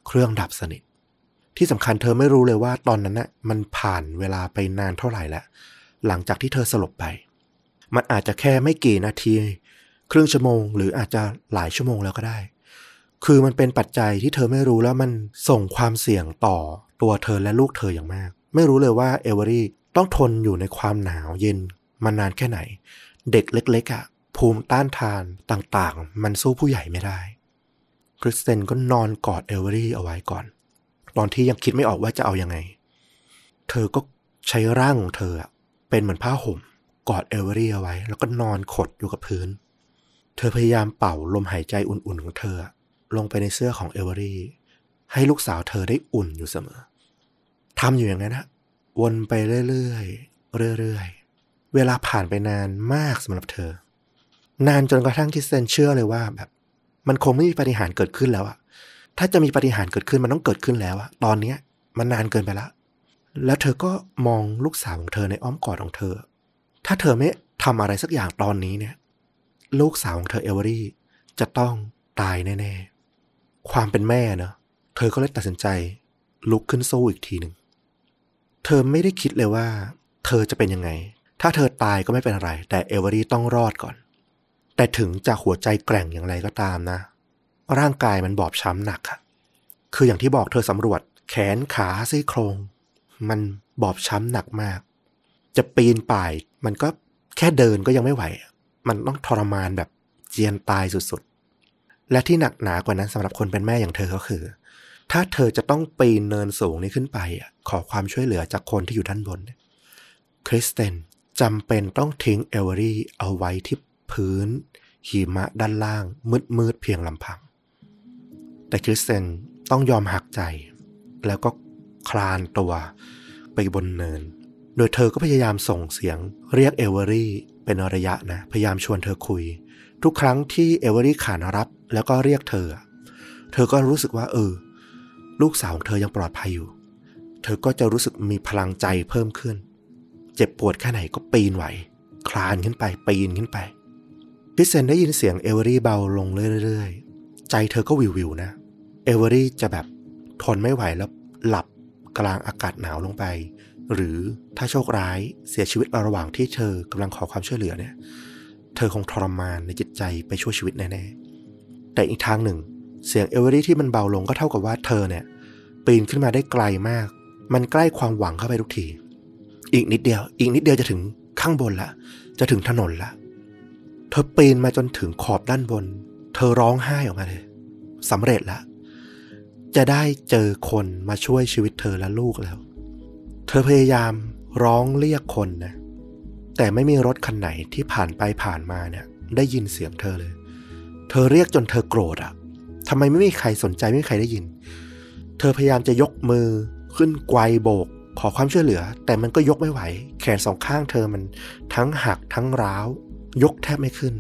เครื่องดับสนิท ที่สำคัญเธอไม่รู้เลยว่าตอนนั้นนะ่ะมันผ่านเวลาไปนานเท่าไหร่แล้วหลังจากที่เธอสลบไป มันอาจจะแค่ไม่กี่นาที ครึ่งชั่วโมง หรืออาจจะหลายชั่วโมงแล้วก็ได้ คือมันเป็นปัจจัยที่เธอไม่รู้แล้วมันส่งความเสี่ยงต่อตัวเธอและลูกเธออย่างมาก ไม่รู้เลยว่าเอเวอรี่ต้องทนอยู่ในความหนาวเย็นมานานแค่ไหน เด็กเล็กๆอะ่ะภูมิต้านทานต่างๆ มันสู้ผู้ใหญ่ไม่ได้คริสเตนก็นอนกอดเอเวอรี่เอาไว้ก่อน ตอนที่ยังคิดไม่ออกว่าจะเอาอยัางไง เธอก็ใช้ร่างของเธอเป็นเหมือนผ้าห่ม กอดเอเวอรี่เอาไว้ แล้วก็นอนขดอยู่กับพื้น เธอพยายามเป่าลมหายใจอุ่นๆของเธอ ลงไปในเสื้อของเอเวอรี่ ให้ลูกสาวเธอได้อุ่นอยู่เสมอทำอยู่อย่างนั้นนะวนไปเรื่อยๆเรื่อยๆเวลาผ่านไปนานมากสำหรับเธอ นานจนกระทั่งคิสเตนเชื่อเลยว่าแบบ มันคงไม่มีปฏิหารเกิดขึ้นแล้วอะ ถ้าจะมีปฏิหารเกิดขึ้นมันต้องเกิดขึ้นแล้วอะตอนเนี้ย มันนานเกินไปละ แล้วเธอก็มองลูกสาวของเธอในอ้อมกอดของเธอ ถ้าเธอไม่ทำอะไรสักอย่างตอนนี้เนี่ย ลูกสาวของเธอเอเวอรี่จะต้องตายแน่ๆ ความเป็นแม่เนอะเธอก็เลยตัดสินใจ ลุกขึ้นสู้อีกทีหนึ่ง เธอไม่ได้คิดเลยว่า เธอจะเป็นยังไง ถ้าเธอตายก็ไม่เป็นอะไร แต่เอเวอรี่ต้องรอดก่อน แต่ถึงจะหัวใจแกร่งอย่างไรก็ตามนะ ร่างกายมันบอบช้ำหนักอะคืออย่างที่บอกเธอสำรวจ แขนขาซี่โครง มันบอบช้ำหนักมาก จะปีนป่าย มันก็แค่เดินก็ยังไม่ไหว มันต้องทรมานแบบเจียนตายสุดๆ และที่หนักหนากว่านั้นสำหรับคนเป็นแม่อย่างเธอก็คือ ถ้าเธอจะต้องปีนเนินสูงนี้ขึ้นไปขอความช่วยเหลือจากคนที่อยู่ด้านบนคริสเตนจำเป็นต้องทิ้งเอเวอรี่เอาไว้ที่พื้นหิมะด้านล่างมืดๆเพียงลำพัง แต่คริสเตนต้องยอมหักใจ แล้วก็คลานตัวไปบนเนิน โดยเธอก็พยายามส่งเสียงเรียกเอเวอรี่เป็นระยะนะ พยายามชวนเธอคุย ทุกครั้งที่เอเวอรี่ขานรับแล้วก็เรียกเธอ เธอก็รู้สึกว่า เออ ลูกสาวของเธอยังปลอดภัยอยู่ เธอก็จะรู้สึกมีพลังใจเพิ่มขึ้น เจ็บปวดแค่ไหนก็ปีนไหว คลานขึ้นไปปีนขึ้นไปคริสเตนได้ยินเสียงเอเวอรี่เบาลงเรื่อยๆ ใจเธอก็วิววิวนะ เอเวอรี่จะแบบทนไม่ไหวแล้วหลับกลางอากาศหนาวลงไป หรือถ้าโชคร้ายเสียชีวิตระหว่างที่เธอกำลังขอความช่วยเหลือเนี่ย เธอคงทรมานในจิตใจไปช่วยชีวิตแน่ๆ แต่อีกทางหนึ่ง เสียงเอเวอรี่ที่มันเบาลงก็เท่ากับว่าเธอเนี่ย ปีนขึ้นมาได้ไกลมาก มันใกล้ความหวังเข้าไปทุกที อีกนิดเดียว อีกนิดเดียวจะถึงข้างบนละ จะถึงถนนละ เธอปีนมาจนถึงขอบด้านบน เธอร้องไห้ออกมาเลยสำเร็จละ จะได้เจอคนมาช่วยชีวิตเธอและลูกแล้ว เธอพยายามร้องเรียกคนนะ แต่ไม่มีรถคันไหนที่ผ่านไปผ่านมาเนี่ย ได้ยินเสียงเธอเลย เธอเรียกจนเธอโกรธอะทำไมไม่มีใครสนใจไม่มีใครได้ยิน เธอพยายามจะยกมือขึ้นไกวโบก ขอความช่วยเหลือ แต่มันก็ยกไม่ไหว แขนสองข้างเธอมันทั้งหักทั้งร้าว ยกแทบไม่ขึ้น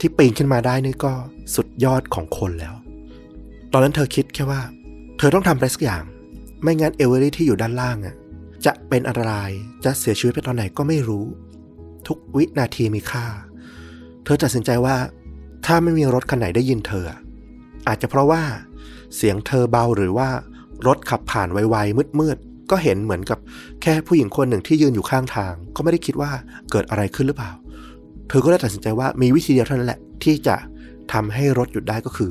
ที่ปีนขึ้นมาได้นี่ก็สุดยอดของคนแล้ว ตอนนั้นเธอคิดแค่ว่า เธอต้องทำอะไรสักอย่าง ไม่งั้นเอเวอรี่ที่อยู่ด้านล่างอะจะเป็นอันตรายจะเสียชีวิตไปตอนไหนก็ไม่รู้ ทุกวินาทีมีค่า เธอตัดสินใจว่า ถ้าไม่มีรถคันไหนได้ยินเธอ อาจจะเพราะว่าเสียงเธอเบาหรือว่ารถขับผ่านไวๆมืดๆก็เห็นเหมือนกับแค่ผู้หญิงคนหนึ่งที่ยืนอยู่ข้างทาง ก็ไม่ได้คิดว่าเกิดอะไรขึ้นหรือเปล่า เธอก็เลยตัดสินใจว่ามีวิธีเดียวเท่านั้นแหละที่จะทำให้รถหยุดได้ก็คือ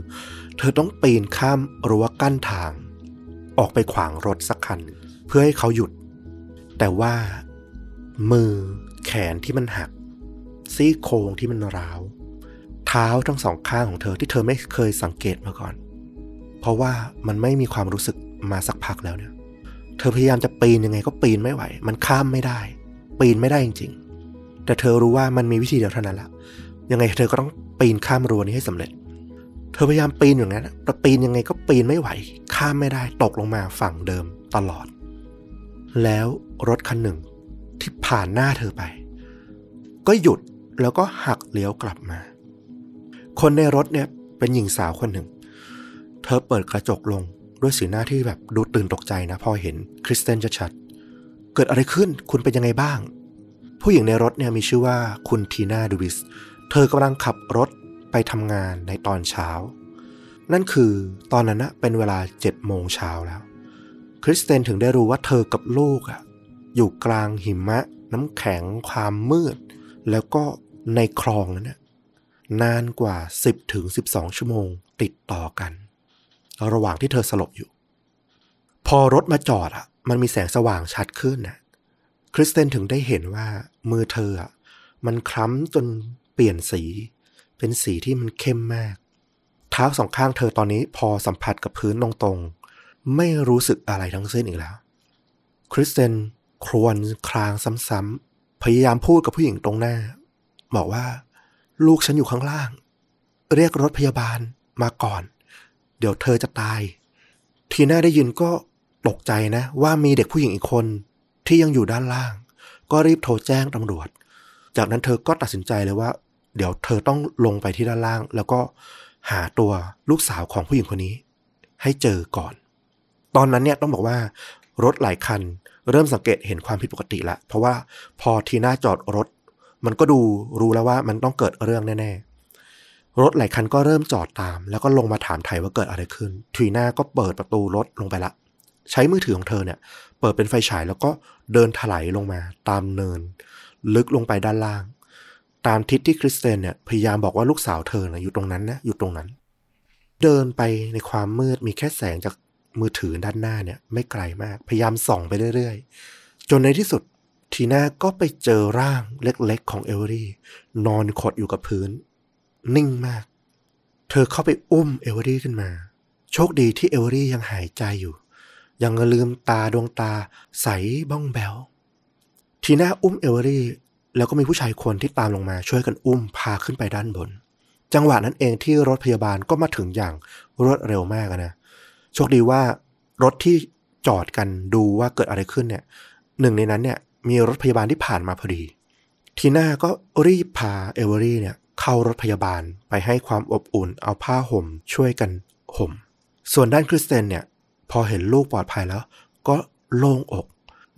เธอต้องปีนข้ามรั้วกั้นทาง ออกไปขวางรถสักคัน เพื่อให้เขาหยุด แต่ว่า มือแขนที่มันหัก ซี่โครงที่มันร้าว เท้าทั้งสองข้างของเธอที่เธอไม่เคยสังเกตมาก่อน เพราะว่ามันไม่มีความรู้สึกมาสักพักแล้วเนี่ย เธอพยายามจะปีนยังไงก็ปีนไม่ไหว มันข้ามไม่ได้ ปีนไม่ได้จริง ๆ แต่เธอรู้ว่ามันมีวิธีเดียวเท่านั้นละยังไงเธอก็ต้องปีนข้ามรั้วนี้ให้สำเร็จ เธอพยายามปีนอย่างนั้นแต่ปีนยังไงก็ปีนไม่ไหว ข้ามไม่ได้ตกลงมาฝั่งเดิมตลอด แล้วรถคันหนึ่งที่ผ่านหน้าเธอไป ก็หยุดแล้วก็หักเลี้ยวกลับมา คนในรถเนี่ยเป็นหญิงสาวคนหนึ่ง เธอเปิดกระจกลงด้วยสีหน้าที่แบบดูตื่นตกใจนะพอเห็นคริสเตนชัดๆเกิดอะไรขึ้นคุณเป็นยังไงบ้าง ผู้หญิงในรถเนี่ยมีชื่อว่าคุณทีน่าดูวิส เธอกำลังขับรถ ไปทำงานในตอนเช้า นั่นคือตอนนั้นเป็นเวลาเจ็ดโมงเช้าแล้ว คริสเตนถึงได้รู้ว่าเธอกับลูกอะอยู่กลางหิมะ น้ำแข็ง ความมืด แล้วก็ในคลองนั้นนนานกว่า 10ถึง12 ชั่วโมงติดต่อกัน ระหว่างที่เธอสลบอยู่ พอรถมาจอดอะมันมีแสงสว่างชัดขึ้นนะคริสเตนถึงได้เห็นว่ามือเธออะมันคล้ำจนเปลี่ยนสี เป็นสีที่มันเข้มมาก เท้าสองข้างเธอตอนนี้พอสัมผัสกับพื้นตรงๆ ไม่รู้สึกอะไรทั้งสิ้นอีกแล้ว คริสเตนครวญครางซ้ำๆ พยายามพูดกับผู้หญิงตรงหน้า บอกว่า ลูกฉันอยู่ข้างล่าง เรียกรถพยาบาลมาก่อน เดี๋ยวเธอจะตาย ทีน่าได้ยินก็ตกใจนะ ว่ามีเด็กผู้หญิงอีกคนที่ยังอยู่ด้านล่าง ก็รีบโทรแจ้งตำรวจ จากนั้นเธอก็ตัดสินใจเลยว่า เดี๋ยวเธอต้องลงไปที่ด้านล่าง แล้วก็หาตัวลูกสาวของผู้หญิงคนนี้ ให้เจอก่อน ตอนนั้นเนี่ยต้องบอกว่ารถหลายคัน เริ่มสังเกตเห็นความผิดปกติละ เพราะว่าพอทีน่าจอดรถ มันก็ดูรู้แล้วว่ามันต้องเกิดเรื่องแน่ๆ รถหลายคันก็เริ่มจอดตาม แล้วก็ลงมาถามไถ่ว่าเกิดอะไรขึ้น ทีน่าก็เปิดประตูรถลงไปละ ใช้มือถือของเธอเนี่ย เปิดเป็นไฟฉายแล้วก็เดินถลายลงมาตามเนิน ลึกลงไปด้านล่าง ตามทิศที่คริสเตนเนี่ยพยายามบอกว่าลูกสาวเธอนะอยู่ตรงนั้นนะอยู่ตรงนั้น เดินไปในความมืดมีแค่แสงจากมือถือด้านหน้าเนี่ย ไม่ไกลมาก พยายามส่องไปเรื่อยๆ จนในที่สุดทีน่าก็ไปเจอร่างเล็กๆของเอเวอรี่ นอนขดอยู่กับพื้น นิ่งมาก เธอเข้าไปอุ้มเอเวอรี่ขึ้นมา โชคดีที่เอเวอรี่ยังหายใจอยู่ ยังลืมตาดวงตาใสบ้องแบวทีน่าอุ้มเอเวอรี่ แล้วก็มีผู้ชายคนที่ตามลงมาช่วยกันอุ้มพาขึ้นไปด้านบน จังหวะนั้นเองที่รถพยาบาลก็มาถึงอย่างรวดเร็วมากนะโชคดีว่ารถที่จอดกันดูว่าเกิดอะไรขึ้นเนี่ย หนึ่งในนั้นเนี่ย มีรถพยาบาลที่ผ่านมาพอดี ทีน่าก็รีบพาเอเวอรี่เนี่ย เข้ารถพยาบาลไปให้ความอบอุ่นเอาผ้าห่มช่วยกันห่ม ส่วนด้านคริสเตนเนี่ย พอเห็นลูกปลอดภัยแล้ว ก็โล่งอก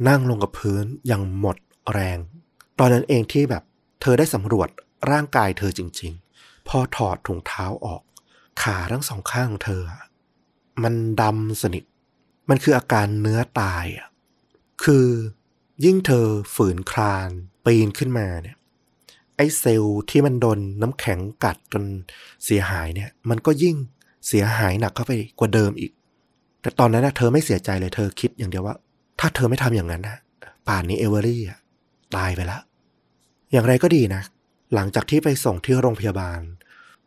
นั่งลงกับพื้นอย่างหมดแรง ตอนนั้นเองที่แบบเธอได้สำรวจร่างกายเธอจริง ๆ พอถอดถุงเท้าออก ขาทั้งสองข้างของเธอ มันดำสนิท มันคืออาการเนื้อตายอะคือยิ่งเธอฝืนคลานปีนขึ้นมาเนี่ย ไอ้เซลล์ที่มันโดนน้ำแข็งกัดจนเสียหายเนี่ย มันก็ยิ่งเสียหายหนักเข้าไปกว่าเดิมอีก แต่ตอนนั้นนะเธอไม่เสียใจเลยเธอคิดอย่างเดียวว่า ถ้าเธอไม่ทำอย่างนั้นนะป่านนี้เอเวอรี่อ่ตายไปแล้ว อย่างไรก็ดีนะ หลังจากที่ไปส่งที่โรงพยาบาล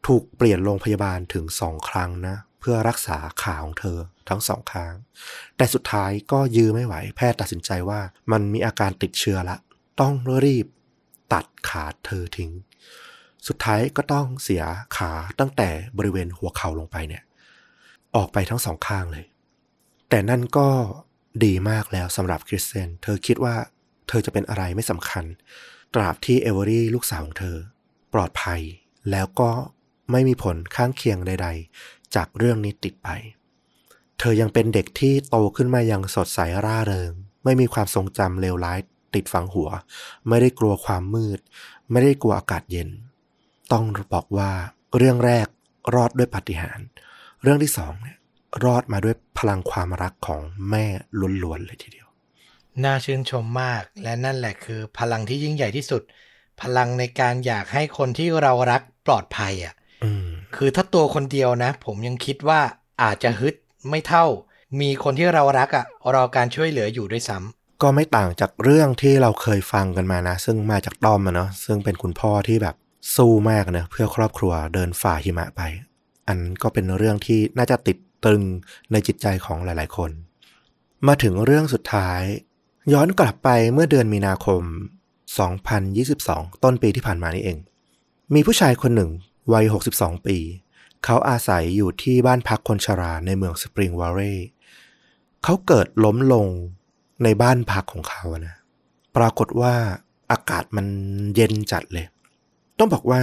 ถูกเปลี่ยนโรงพยาบาลถึงสองครั้งนะ เพื่อรักษาขาของเธอทั้งสองข้างแต่สุดท้ายก็ยื้อไม่ไหว แพทย์ตัดสินใจว่ามันมีอาการติดเชื้อละ ต้องรีบตัดขาเธอทิ้ง สุดท้ายก็ต้องเสียขาตั้งแต่บริเวณหัวเข่าลงไปเนี่ย ออกไปทั้งสองข้างเลย แต่นั่นก็ดีมากแล้วสำหรับคริสเซนเธอคิดว่าเธอจะเป็นอะไรไม่สำคัญ ตราบที่เอเวอรี่ลูกสาวของเธอ ปลอดภัยแล้วก็ไม่มีผลข้างเคียงใด ๆ จากเรื่องนี้ติดไป เธอยังเป็นเด็กที่โตขึ้นมาอย่างสดใสร่าเริง ไม่มีความทรงจำเลวร้ายติดฝังหัว ไม่ได้กลัวความมืด ไม่ได้กลัวอากาศเย็น ต้องบอกว่าเรื่องแรกรอดด้วยปาฏิหาริย์เรื่องที่สองเนี่ยรอดมาด้วยพลังความรักของแม่ล้วนๆเลยทีเดียว
น่าชื่นชมมาก และนั่นแหละคือ พลังที่ยิ่งใหญ่ที่สุด พลังในการอยากให้คนที่เรารักปลอดภัยอะ
อืม
คือถ้าตัวคนเดียวนะ ผมยังคิดว่าอาจจะฮึดไม่เท่า มีคนที่เรารักอะรอการช่วยเหลืออยู่ด้วยซ้ำ
ก็ไม่ต่างจากเรื่องที่เราเคยฟังกันมานะ ซึ่งมาจากต้อมอะเนาะซึ่งเป็นคุณพ่อที่แบบสู้มากนะเพื่อครอบครัวเดินฝ่าหิมะไป อันก็เป็นเรื่องที่น่าจะติดตรึงในจิตใจของหลาย ๆ คน มาถึงเรื่องสุดท้าย ย้อนกลับไปเมื่อเดือนมีนาคม 2022 ต้นปีที่ผ่านมานี่เอง มีผู้ชายคนหนึ่ง วัย 62 ปี เขาอาศัยอยู่ที่บ้านพักคนชราในเมืองสปริงวอลเลย์เขาเกิดล้มลงในบ้านพักของเขานะ ปรากฏว่าอากาศมันเย็นจัดเลย ต้องบอกว่า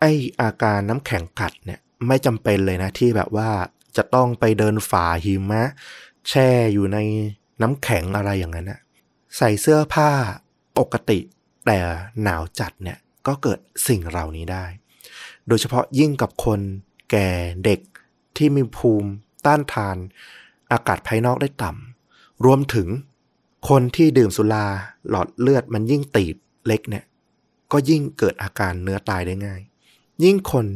ไออาการน้ำแข็งกัดเนี่ยไม่จำเป็นเลยนะที่แบบว่าจะต้องไปเดินฝ่าหิมะ แช่อยู่ในน้ำแข็งอะไรอย่างนั้นนะ ใส่เสื้อผ้าปกติแต่หนาวจัดเนี่ยก็เกิดสิ่งเหล่านี้ได้ โดยเฉพาะยิ่งกับคนแก่เด็กที่มีภูมิต้านทาน อากาศภายนอกได้ต่ำรวมถึงคนที่ดื่มสุราหลอดเลือดมันยิ่งตีบเล็กเนี่ย ก็ยิ่งเกิดอาการเนื้อตายได้ง่าย ยิ่งคน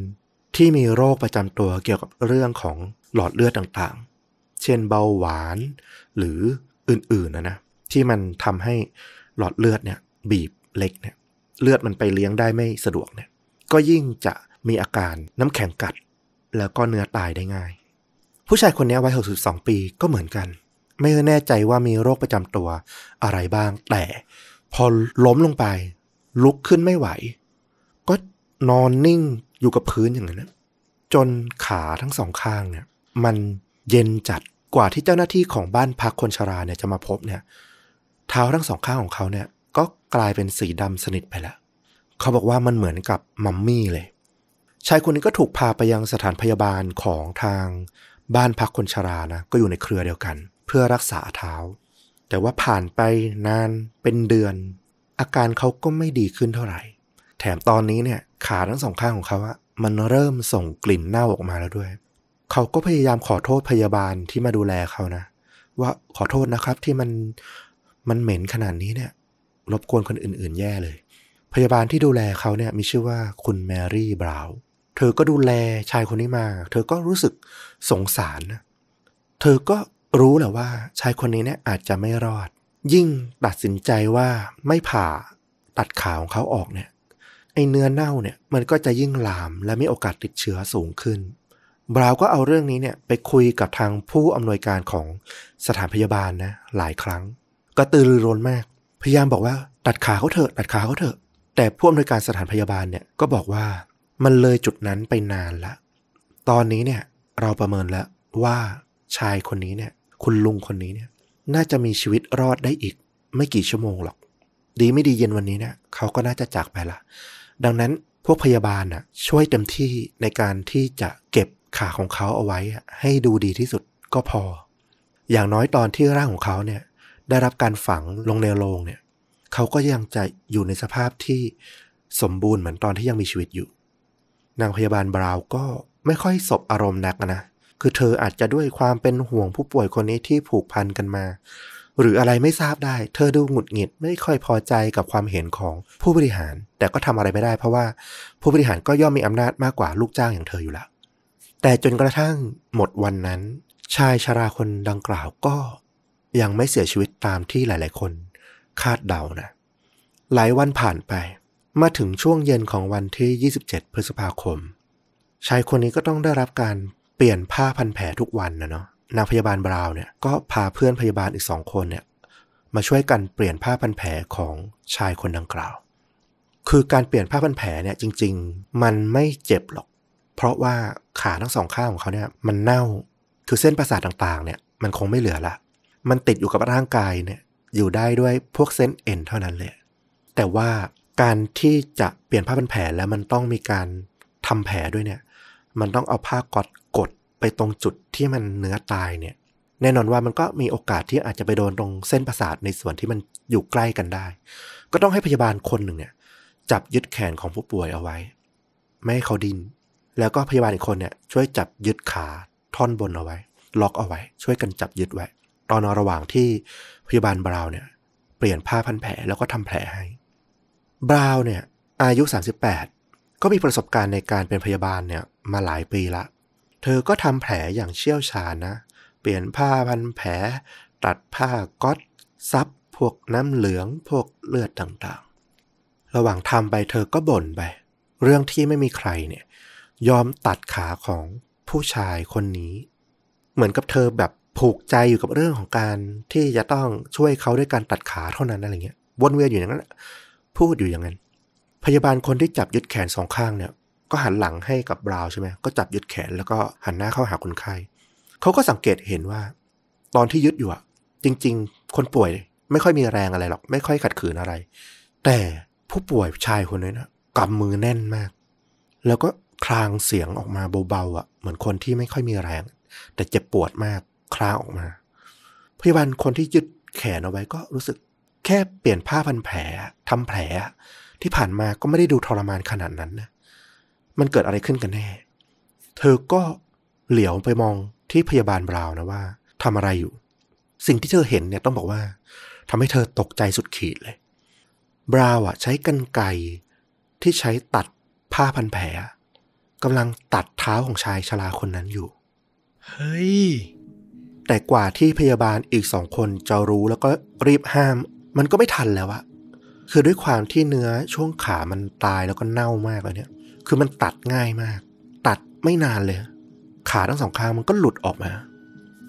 ที่มีโรคประจำตัวเกี่ยวกับเรื่องของหลอดเลือดต่างๆ เช่นเบาหวานหรืออื่นๆนะนะ ที่มันทำให้หลอดเลือดเนี่ยบีบเล็กเนี่ยเลือดมันไปเลี้ยงได้ไม่สะดวกเนี่ยก็ยิ่งจะมีอาการน้ำแข็งกัด แล้วก็เนื้อตายได้ง่าย ผู้ชายคนนี้วัย 62 ปีก็เหมือนกัน ไม่แน่ใจว่ามีโรคประจำตัวอะไรบ้าง แต่พอล้มลงไป ลุกขึ้นไม่ไหว ก็นอนนิ่งอยู่กับพื้นอย่างนั้นจนขาทั้งสองข้างเนี่ย มันเย็นจัดกว่าที่เจ้าหน้าที่ของบ้านพักคนชราเนี่ยจะมาพบเนี่ย เท้าทั้งสองข้างของเขาเนี่ย ก็กลายเป็นสีดำสนิทไปแล้ว เขาบอกว่ามันเหมือนกับมัมมี่เลย ชายคนนี้ก็ถูกพาไปยังสถานพยาบาลของทางบ้านพักคนชรานะ ก็อยู่ในเครือเดียวกัน เพื่อรักษาเท้า แต่ว่าผ่านไปนานเป็นเดือน อาการเขาก็ไม่ดีขึ้นเท่าไหร่ แถมตอนนี้เนี่ยขาทั้งสองข้างของเขาอะมันเริ่มส่งกลิ่นเน่าออกมาแล้วด้วย เขาก็พยายามขอโทษพยาบาลที่มาดูแลเขานะ ว่าขอโทษนะครับที่มัน มันเหม็นขนาดนี้เนี่ย รบกวนคนอื่น ๆ แย่เลย พยาบาลที่ดูแลเขาเนี่ยมีชื่อว่าคุณแมรี่บราวน์เธอก็ดูแลชายคนนี้มา เธอก็รู้สึกสงสารนะเธอก็รู้แหละว่าชายคนนี้เนี่ยอาจจะไม่รอด ยิ่งตัดสินใจว่าไม่ผ่าตัดขาของเขาออกเนี่ยไอเนื้อเน่าเนี่ยมันก็จะยิ่งลามและมีโอกาสติดเชื้อสูงขึ้น บราวน์ก็เอาเรื่องนี้เนี่ยไปคุยกับทางผู้อำนวยการของสถานพยาบาลนะหลายครั้ง กระตือรือร้นมาก พยายามบอกว่าตัดขาเขาเถอะตัดขาเขาเถอะ แต่ผู้อำนวยการสถานพยาบาลเนี่ยก็บอกว่ามันเลยจุดนั้นไปนานละ ตอนนี้เนี่ยเราประเมินแล้วว่าชายคนนี้เนี่ย คุณลุงคนนี้เนี่ย น่าจะมีชีวิตรอดได้อีก ไม่กี่ชั่วโมงหรอก ดีไม่ดีเย็นวันนี้เนี่ยเขาก็น่าจะจากไปละดังนั้นพวกพยาบาลน่ะช่วยเต็มที่ในการที่จะเก็บขาของเขาเอาไว้ให้ดูดีที่สุดก็พอ อย่างน้อยตอนที่ร่างของเขาเนี่ย ได้รับการฝังลงในโลงเนี่ยเขาก็ยังจะอยู่ในสภาพที่สมบูรณ์เหมือนตอนที่ยังมีชีวิตอยู่ นางพยาบาลบราวก็ไม่ค่อยสบอารมณ์นักนะคือเธออาจจะด้วยความเป็นห่วงผู้ป่วยคนนี้ที่ผูกพันกันมา หรืออะไรไม่ทราบได้ เธอดูหงุดหงิดไม่ค่อยพอใจกับความเห็นของผู้บริหาร แต่ก็ทำอะไรไม่ได้ เพราะว่าผู้บริหารก็ย่อมมีอำนาจมากกว่าลูกจ้างอย่างเธออยู่แล้วแต่จนกระทั่งหมดวันนั้น ชายชราคนดังกล่าวก็ ยังไม่เสียชีวิตตามที่หลาย ๆ คน คาดเดานะหลายวันผ่านไป มาถึงช่วงเย็นของวันที่ 27 พฤษภาคม ชายคนนี้ก็ต้องได้รับการเปลี่ยนผ้าพันแผลทุกวันนะเนาะนางพยาบาลบราวน์เนี่ยก็พาเพื่อนพยาบาลอีกสองคนเนี่ยมาช่วยกันเปลี่ยนผ้าพันแผลของชายคนดังกล่าว คือการเปลี่ยนผ้าพันแผลเนี่ยจริง ๆ มันไม่เจ็บหรอก เพราะว่าขาทั้งสองข้างของเขาเนี่ยมันเน่า คือเส้นประสาทต่างๆ เนี่ยมันคงไม่เหลือละ มันติดอยู่กับร่างกายเนี่ยอยู่ได้ด้วยพวกเส้นเอ็นเท่านั้นเลยแต่ว่าการที่จะเปลี่ยนผ้าพันแผลแล้วมันต้องมีการทำแผลด้วยเนี่ย มันต้องเอาผ้ากดกดไปตรงจุดที่มันเนื้อตายเนี่ย แน่นอนว่ามันก็มีโอกาสที่อาจจะไปโดนตรงเส้นประสาทในส่วนที่มันอยู่ใกล้กันได้ ก็ต้องให้พยาบาลคนหนึ่งเนี่ย จับยึดแขนของผู้ป่วยเอาไว้ ไม่ให้เขาดิน แล้วก็พยาบาลอีกคนเนี่ย ช่วยจับยึดขาท่อนบนเอาไว้ ล็อกเอาไว้ ช่วยกันจับยึดไว้ ตอนระหว่างที่พยาบาลบราวน์เนี่ย เปลี่ยนผ้าพันแผลแล้วก็ทำแผลให้ บราวน์เนี่ย อายุ 38 ก็มีประสบการณ์ในการเป็นพยาบาลเนี่ยมาหลายปีละ เธอก็ทำแผลอย่างเชี่ยวชาญนะ เปลี่ยนผ้าพันแผล ตัดผ้าก๊อตซับพวกน้ำเหลืองพวกเลือดต่างๆ ระหว่างทำไปเธอก็บ่นไป เรื่องที่ไม่มีใครเนี่ย ยอมตัดขาของผู้ชายคนนี้ เหมือนกับเธอแบบ ผูกใจอยู่กับเรื่องของการที่จะต้องช่วยเขาด้วยการตัดขาเท่านั้นอะไรเงี้ยวนเวียนอยู่อย่างนั้นพูดอยู่อย่างนั้น พยาบาลคนที่จับยึดแขนสองข้างเนี่ย ก็หันหลังให้กับบราวใช่ไหมก็จับยึดแขนแล้วก็หันหน้าเข้าหาคนไข้เขาก็สังเกตเห็นว่า ตอนที่ยึดอยู่อะจริง ๆ คนป่วยไม่ค่อยมีแรงอะไรหรอก ไม่ค่อยขัดขืนอะไร แต่ผู้ป่วยชายคนนี้นะกำมือแน่นมาก แล้วก็คลางเสียงออกมาเบาๆอะเหมือนคนที่ไม่ค่อยมีแรง แต่เจ็บปวดมาก คลาออกมา พยาบาลคนที่ยึดแขนเอาไว้ก็รู้สึกแค่เปลี่ยนผ้าพันแผลทำแผล ที่ผ่านมาก็ไม่ได้ดูทรมานขนาดนั้นนะมันเกิดอะไรขึ้นกันแน่ เธอก็เหลียวไปมองที่พยาบาลบราวนะว่าทำอะไรอยู่ สิ่งที่เธอเห็นเนี่ยต้องบอกว่าทำให้เธอตกใจสุดขีดเลย บราวน์อะใช้กรรไกรที่ใช้ตัดผ้าพันแผลกำลังตัดเท้าของชายชราคนนั้นอยู่
เฮ้ย
แต่กว่าที่พยาบาลอีกสองคนจะรู้แล้วก็รีบห้าม มันก็ไม่ทันแล้วอะคือด้วยความที่เนื้อช่วงขามันตายแล้วก็เน่ามากแล้วเนี่ย คือมันตัดง่ายมาก ตัดไม่นานเลย ขาทั้งสองข้างมันก็หลุดออกมา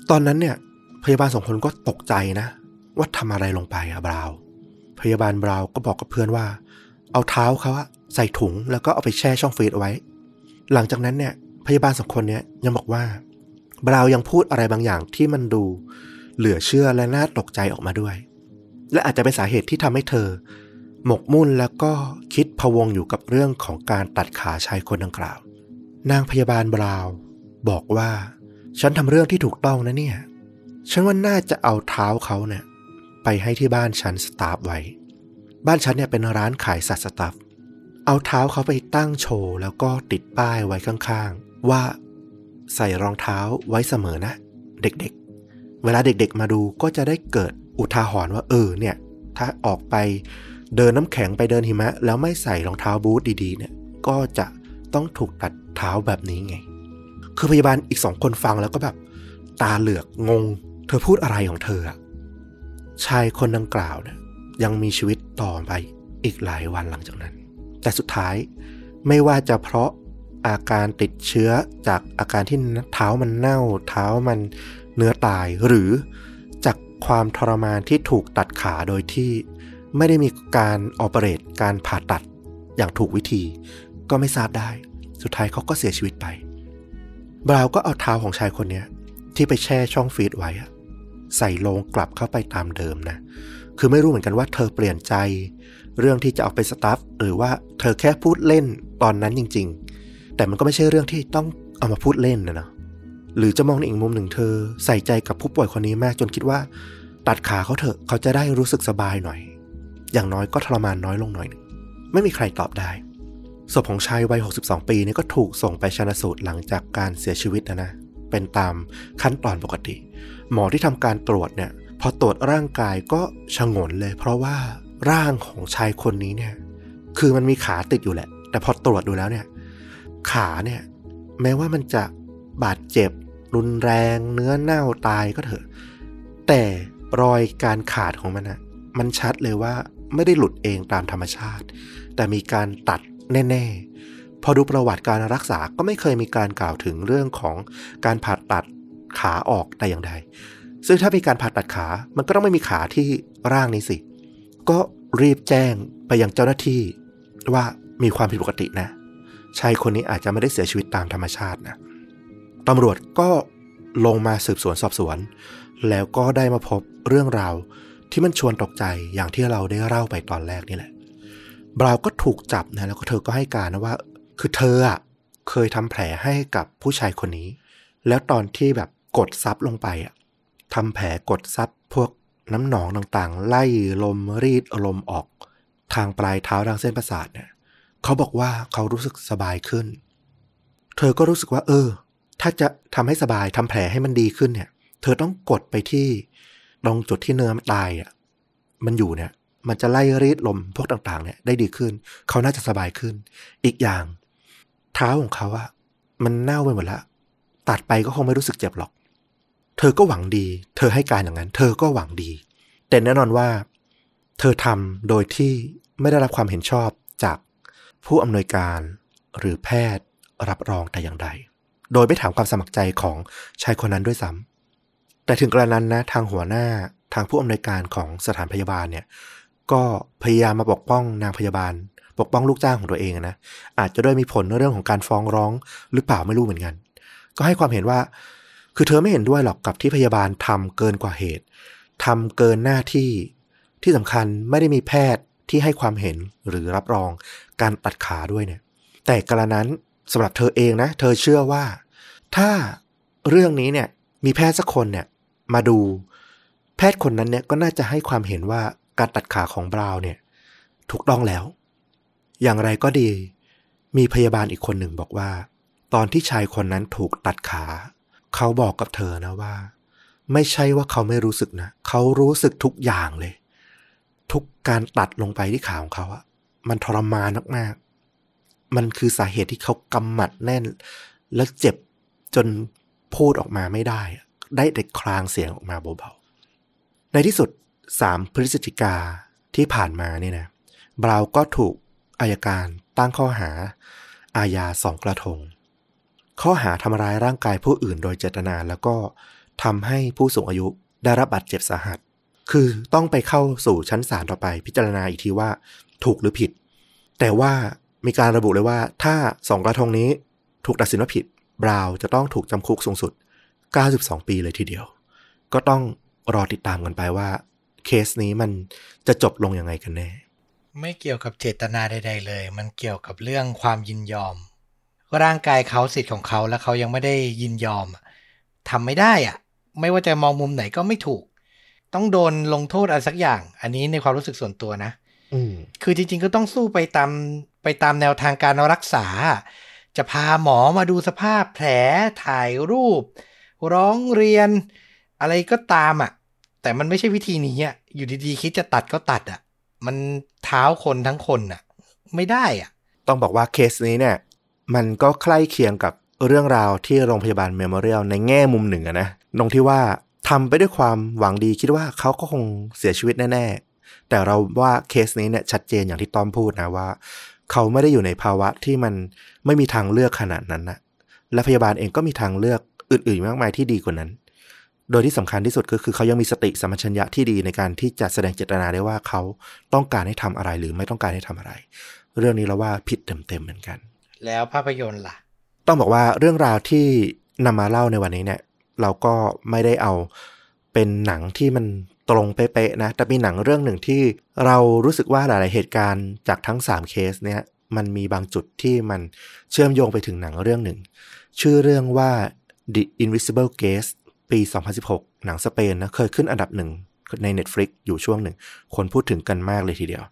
ตอนนั้นเนี่ย พยาบาลสองคนก็ตกใจนะว่าทำอะไรลงไปอะบราว พยาบาลบราวก็บอกกับเพื่อนว่า เอาเท้าเขาอะใส่ถุงแล้วก็เอาไปแช่ช่องฟรีซเอาไว้ หลังจากนั้นเนี่ย พยาบาลสองคนเนี่ยยังบอกว่า บราวยังพูดอะไรบางอย่างที่มันดูเหลือเชื่อและน่าตกใจออกมาด้วย และอาจจะเป็นสาเหตุที่ทำให้เธอ หมกมุ่นแล้วก็คิดพะวงอยู่กับเรื่องของการตัดขาชายคนดังกล่าว นางพยาบาลบราว์บอกว่า ฉันทำเรื่องที่ถูกต้องนะเนี่ย ฉันว่าน่าจะเอาเท้าเขาเนี่ยไปให้ที่บ้านฉันสตาฟไว้ บ้านฉันเนี่ยเป็นร้านขายสัตว์สตัฟเอาเท้าเขาไปตั้งโชว์แล้วก็ติดป้ายไว้ข้างๆ ว่า ใส่รองเท้าไว้เสมอนะ เด็กๆ เวลาเด็กๆมาดูก็จะได้เกิดอุทาหรณ์ว่าเออเนี่ย ถ้าออกไปเดินน้ำแข็งไปเดินหิมะ แล้วไม่ใส่รองเท้าบูทดีๆ เนี่ย ก็จะต้องถูกตัดเท้าแบบนี้ไง คือพยาบาลอีกสองคนฟังแล้วก็แบบ ตาเหลือกงง เธอพูดอะไรของเธออะชายคนดังกล่าวเนี่ยยังมีชีวิตต่อไปอีกหลายวันหลังจากนั้น แต่สุดท้ายไม่ว่าจะเพราะ อาการติดเชื้อจากอาการที่เท้ามันเน่า เท้ามันเนื้อตายหรือจากความทรมานที่ถูกตัดขาโดยที่ไม่ได้มีการออเปเรตการผ่าตัดอย่างถูกวิธี ก็ไม่ทราบได้ สุดท้ายเขาก็เสียชีวิตไป บราวก็เอาเท้าของชายคนนี้ที่ไปแช่ช่องฟีดไว้ ใส่ลงกลับเข้าไปตามเดิมนะ คือไม่รู้เหมือนกันว่าเธอเปลี่ยนใจ เรื่องที่จะเอาไปสตาฟหรือว่าเธอแค่พูดเล่นตอนนั้นจริง ๆ แต่มันก็ไม่ใช่เรื่องที่ต้องเอามาพูดเล่นนะเนาะหรือจะมองในอีกมุมหนึ่งเธอ ใส่ใจกับผู้ป่วยคนนี้มากจนคิดว่า ตัดขาเขาเถอะเขาจะได้รู้สึกสบายหน่อย อย่างน้อยก็ทรมานน้อยลงหน่อยนึงไม่มีใครตอบได้ศพของชายวัย 62 ปีนี่ก็ถูกส่งไปชันสูตรหลังจากการเสียชีวิตนะนะ เป็นตามขั้นตอนปกติ หมอที่ทำการตรวจเนี่ย พอตรวจร่างกายก็ชงนเลย เพราะว่าร่างของชายคนนี้เนี่ย คือมันมีขาติดอยู่แหละ แต่พอตรวจดูแล้วเนี่ย ขาเนี่ย แม้ว่ามันจะบาดเจ็บ รุนแรง เนื้อเน่าตายก็เถอะ แต่รอยการขาดของมันอะมันชัดเลยว่าไม่ได้หลุดเองตามธรรมชาติ แต่มีการตัดแน่ๆ พอดูประวัติการรักษาก็ไม่เคยมีการกล่าวถึงเรื่องของการผ่าตัดขาออกแต่อย่างใด ซึ่งถ้ามีการผ่าตัดขา มันก็ต้องไม่มีขาที่ร่างนี้สิ ก็รีบแจ้งไปยังเจ้าหน้าที่ว่ามีความผิดปกตินะ ชายคนนี้อาจจะไม่ได้เสียชีวิตตามธรรมชาตินะตำรวจก็ลงมาสืบสวนสอบสวน แล้วก็ได้มาพบเรื่องราวที่มันชวนตกใจอย่างที่เราได้เล่าไปตอนแรกนี่แหละบราวก็ถูกจับนะแล้วก็เธอก็ให้การนะว่า คือเธออะเคยทำแผลให้กับผู้ชายคนนี้ แล้วตอนที่แบบกดซับลงไปอะทำแผลกดซับพวกน้ำหนองต่างๆ ไล่ลมรีดลมออก ทางปลายเท้าทางเส้นประสาทเนี่ย เขาบอกว่าเขารู้สึกสบายขึ้น เธอก็รู้สึกว่า เออ ถ้าจะทำให้สบายทำแผลให้มันดีขึ้นเนี่ย เธอต้องกดไปที่ตรงจุดที่เนื้อมันตายอะ มันอยู่เนี่ย มันจะไล่รีดลมพวกต่างๆ เนี่ยได้ดีขึ้น เขาน่าจะสบายขึ้น อีกอย่าง เท้าของเขาอะมันเน่าไปหมดล้วตัดไปก็คงไม่รู้สึกเจ็บหรอก เธอก็หวังดี เธอให้การอย่างนั้น เธอก็หวังดี แต่แน่นอนว่า เธอทำโดยที่ไม่ได้รับความเห็นชอบ ผู้อำนวยการหรือแพทย์รับรองแต่อย่างใด โดยไม่ถามความสมัครใจของชายคนนั้นด้วยซ้ำแต่ถึงกระนั้นนะทางหัวหน้าทางผู้อำนวยการของสถานพยาบาลเนี่ยก็พยายามมาปกป้องนางพยาบาล ปกป้องลูกจ้างของตัวเองนะอาจจะด้วยมีผลเรื่องของการฟ้องร้องหรือเปล่าไม่รู้เหมือนกัน ก็ให้ความเห็นว่า คือเธอไม่เห็นด้วยหรอกกับที่พยาบาลทำเกินกว่าเหตุทำเกินหน้าที่ที่สำคัญไม่ได้มีแพทย์ ที่ให้ความเห็นหรือรับรองการตัดขาด้วยเนี่ย แต่กระนั้นสำหรับเธอเองนะ เธอเชื่อว่า ถ้าเรื่องนี้เนี่ยมีแพทย์สักคนเนี่ยมาดูแพทย์คนนั้นเนี่ยก็น่าจะให้ความเห็นว่าการตัดขาของบราวน์เนี่ยถูกต้องแล้ว อย่างไรก็ดี มีพยาบาลอีกคนหนึ่งบอกว่า ตอนที่ชายคนนั้นถูกตัดขา เขาบอกกับเธอนะว่า ไม่ใช่ว่าเขาไม่รู้สึกนะ เขารู้สึกทุกอย่างเลย ทุกการตัดลงไปที่ขาของเขาอะมันทรมานมากๆ มันคือสาเหตุที่เขากำหมัดแน่น และเจ็บจนพูดออกมาไม่ได้ ได้แต่คลางเสียงออกมาเบาๆ ในที่สุด 3 พฤศจิกาที่ผ่านมาเนี่ยนะบราวก็ถูกอายการตั้งข้อหา อาญาสองกระทง ข้อหาทำร้ายร่างกายผู้อื่นโดยเจตนาแล้วก็ทำให้ผู้สูงอายุได้รับบาดเจ็บสาหัส คือต้องไปเข้าสู่ชั้นศาลต่อไปพิจารณาอีกทีว่าถูกหรือผิด แต่ว่ามีการระบุเลยว่าถ้าสองกระทงนี้ถูกตัดสินว่าผิด บราวจะต้องถูกจำคุกสูงสุด 92 ปีเลยทีเดียว ก็ต้องรอติดตามกันไปว่า เคสนี้มันจะจบลงยังไงกันแน่
ไม่เกี่ยวกับเจตนาใด ๆ เลย มันเกี่ยวกับเรื่องความยินยอม ร่างกายเขาสิทธิ์ของเขาแล้วเขายังไม่ได้ยินยอมทำไม่ได้อะไม่ว่าจะมองมุมไหนก็ไม่ถูก ต้องโดนลงโทษอะไรสักอย่าง อันนี้ในความรู้สึกส่วนตัวนะ
อืม
คือจริง ๆ ก็ต้องสู้ไปตามไปตามแนวทางการรักษา จะพาหมอมาดูสภาพแผลถ่ายรูป ร้องเรียน อะไรก็ตามอะ แต่มันไม่ใช่วิธีนี้อะอยู่ดีๆ คิดจะตัดก็ตัดอะ มันเท้าคนทั้งคนอะ ไม่ได้อะ
ต้องบอกว่าเคสนี้เนี่ย มันก็ใกล้เคียงกับเรื่องราวที่โรงพยาบาลเมมโมเรียลในแง่มุมหนึ่งอะนะตรงที่ว่า ทำไปด้วยความหวังดีคิดว่าเขาก็คงเสียชีวิตแน่ ๆ แต่เราว่าเคสนี้เนี่ยชัดเจนอย่างที่ต้อมพูดนะว่า เขาไม่ได้อยู่ในภาวะที่มันไม่มีทางเลือกขนาดนั้นนะและพยาบาลเองก็มีทางเลือกอื่นๆมากมายที่ดีกว่านั้น โดยที่สำคัญที่สุดก็คือเขายังมีสติสัมปชัญญะที่ดีในการที่จะแสดงเจตนาได้ว่าเขาต้องการให้ทำอะไรหรือไม่ต้องการให้ทำอะไร เรื่องนี้เราว่าผิดเต็มๆเหมือนกัน
แล้วภาพยนตร์ล่ะ
ต้องบอกว่าเรื่องราวที่นำมาเล่าในวันนี้เนี่ย เราก็ไม่ได้เอาเป็นหนังที่มันตรงเป๊ะๆนะ แต่มีหนังเรื่องหนึ่งที่เรารู้สึกว่าหลาย ๆ เหตุการณ์จากทั้ง 3 เคสเนี่ยมันมีบางจุดที่มันเชื่อมโยงไปถึงหนังเรื่องหนึ่ง ชื่อเรื่องว่า The Invisible Guest ปี 2016 หนังสเปนนะเคยขึ้นอันดับหนึ่งใน Netflix อยู่ช่วงหนึ่ง คนพูดถึงกันมากเลยทีเดียว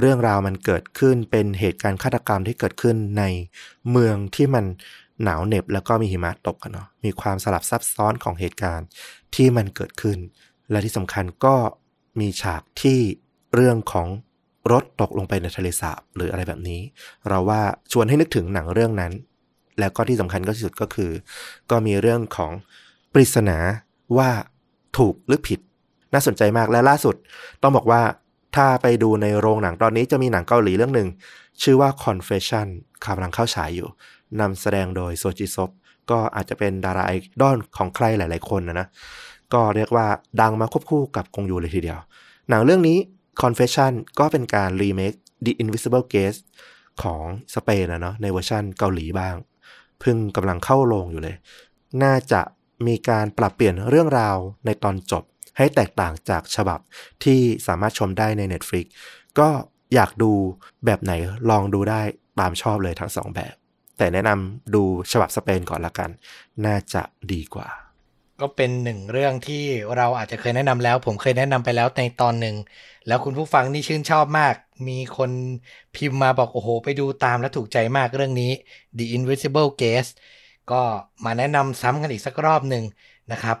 เรื่องราวมันเกิดขึ้นเป็นเหตุการณ์ฆาตกรรมที่เกิดขึ้นในเมืองที่มัน หนาวเหน็บแล้วก็มีหิมะตกกันเนาะมีความสลับซับซ้อนของเหตุการณ์ที่มันเกิดขึ้น และที่สำคัญก็มีฉากที่เรื่องของรถตกลงไปในทะเลสาบหรืออะไรแบบนี้ เราว่าชวนให้นึกถึงหนังเรื่องนั้น แล้วก็ที่สำคัญก็ที่สุดก็คือ ก็มีเรื่องของปริศนาว่าถูกหรือผิด น่าสนใจมากและล่าสุด ต้องบอกว่าถ้าไปดูในโรงหนังตอนนี้จะมีหนังเกาหลีเรื่องหนึ่งชื่อว่า Confession กำลังเข้าฉายอยู่ นำแสดงโดยโซจิซบก็อาจจะเป็นดาราไอดอลของใครหลาย ๆ คนนะนะ ก็เรียกว่าดังมาควบคู่กับกงยูเลยทีเดียว หนังเรื่องนี้ Confession ก็เป็นการรีเมค The Invisible Guest ของสเปนนะเนาะในเวอร์ชันเกาหลีบ้าง เพิ่งกำลังเข้าโรงอยู่เลย น่าจะมีการปรับเปลี่ยนเรื่องราวในตอนจบให้แตกต่างจากฉบับที่สามารถชมได้ใน Netflix ก็อยากดูแบบไหนลองดูได้ตามชอบเลยทั้งสองแบบ แต่แนะนำดูฉบับสเปนก่อนละกัน น่าจะดีกว่า
ก็เป็นหนึ่งเรื่องที่เราอาจจะเคยแนะนำแล้ว ผมเคยแนะนำไปแล้วในตอนหนึ่ง แล้วคุณผู้ฟังนี่ชื่นชอบมาก มีคนพิมพ์มาบอกโอ้โห ไปดูตามแล้วถูกใจมากเรื่องนี้ The Invisible Guest ก็มาแนะนำซ้ำกันอีกสักรอบหนึ่งนะครับ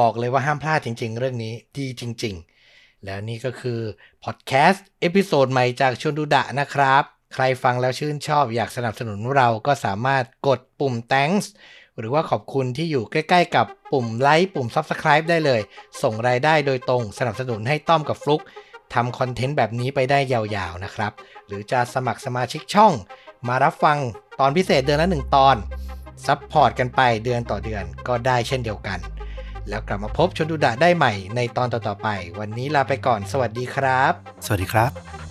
บอกเลยว่าห้ามพลาดจริง ๆ เรื่องนี้ดีจริง ๆ แล้วนี่ก็คือพอดแคสต์ episode ใหม่จากชวนดูดะนะครับ ใครฟังแล้วชื่นชอบอยากสนับสนุนเราก็สามารถกดปุ่ม thanks หรือว่าขอบคุณที่อยู่ใกล้ๆกับปุ่มไลค์ปุ่ม Subscribe ได้เลย ส่งรายได้โดยตรงสนับสนุนให้ต้อมกับฟลุกทำ content แบบนี้ไปได้ยาวๆนะครับ หรือจะสมัครสมาชิกช่อง มารับฟังตอนพิเศษเดือนละหนึ่งตอน support กันไปเดือนต่อเดือนก็ได้เช่นเดียวกัน แล้วกลับมาพบชนดูดะได้ใหม่ในตอนต่อๆไป วันนี้ลาไปก่อน สวัสดีครับ
สวัสดีครับ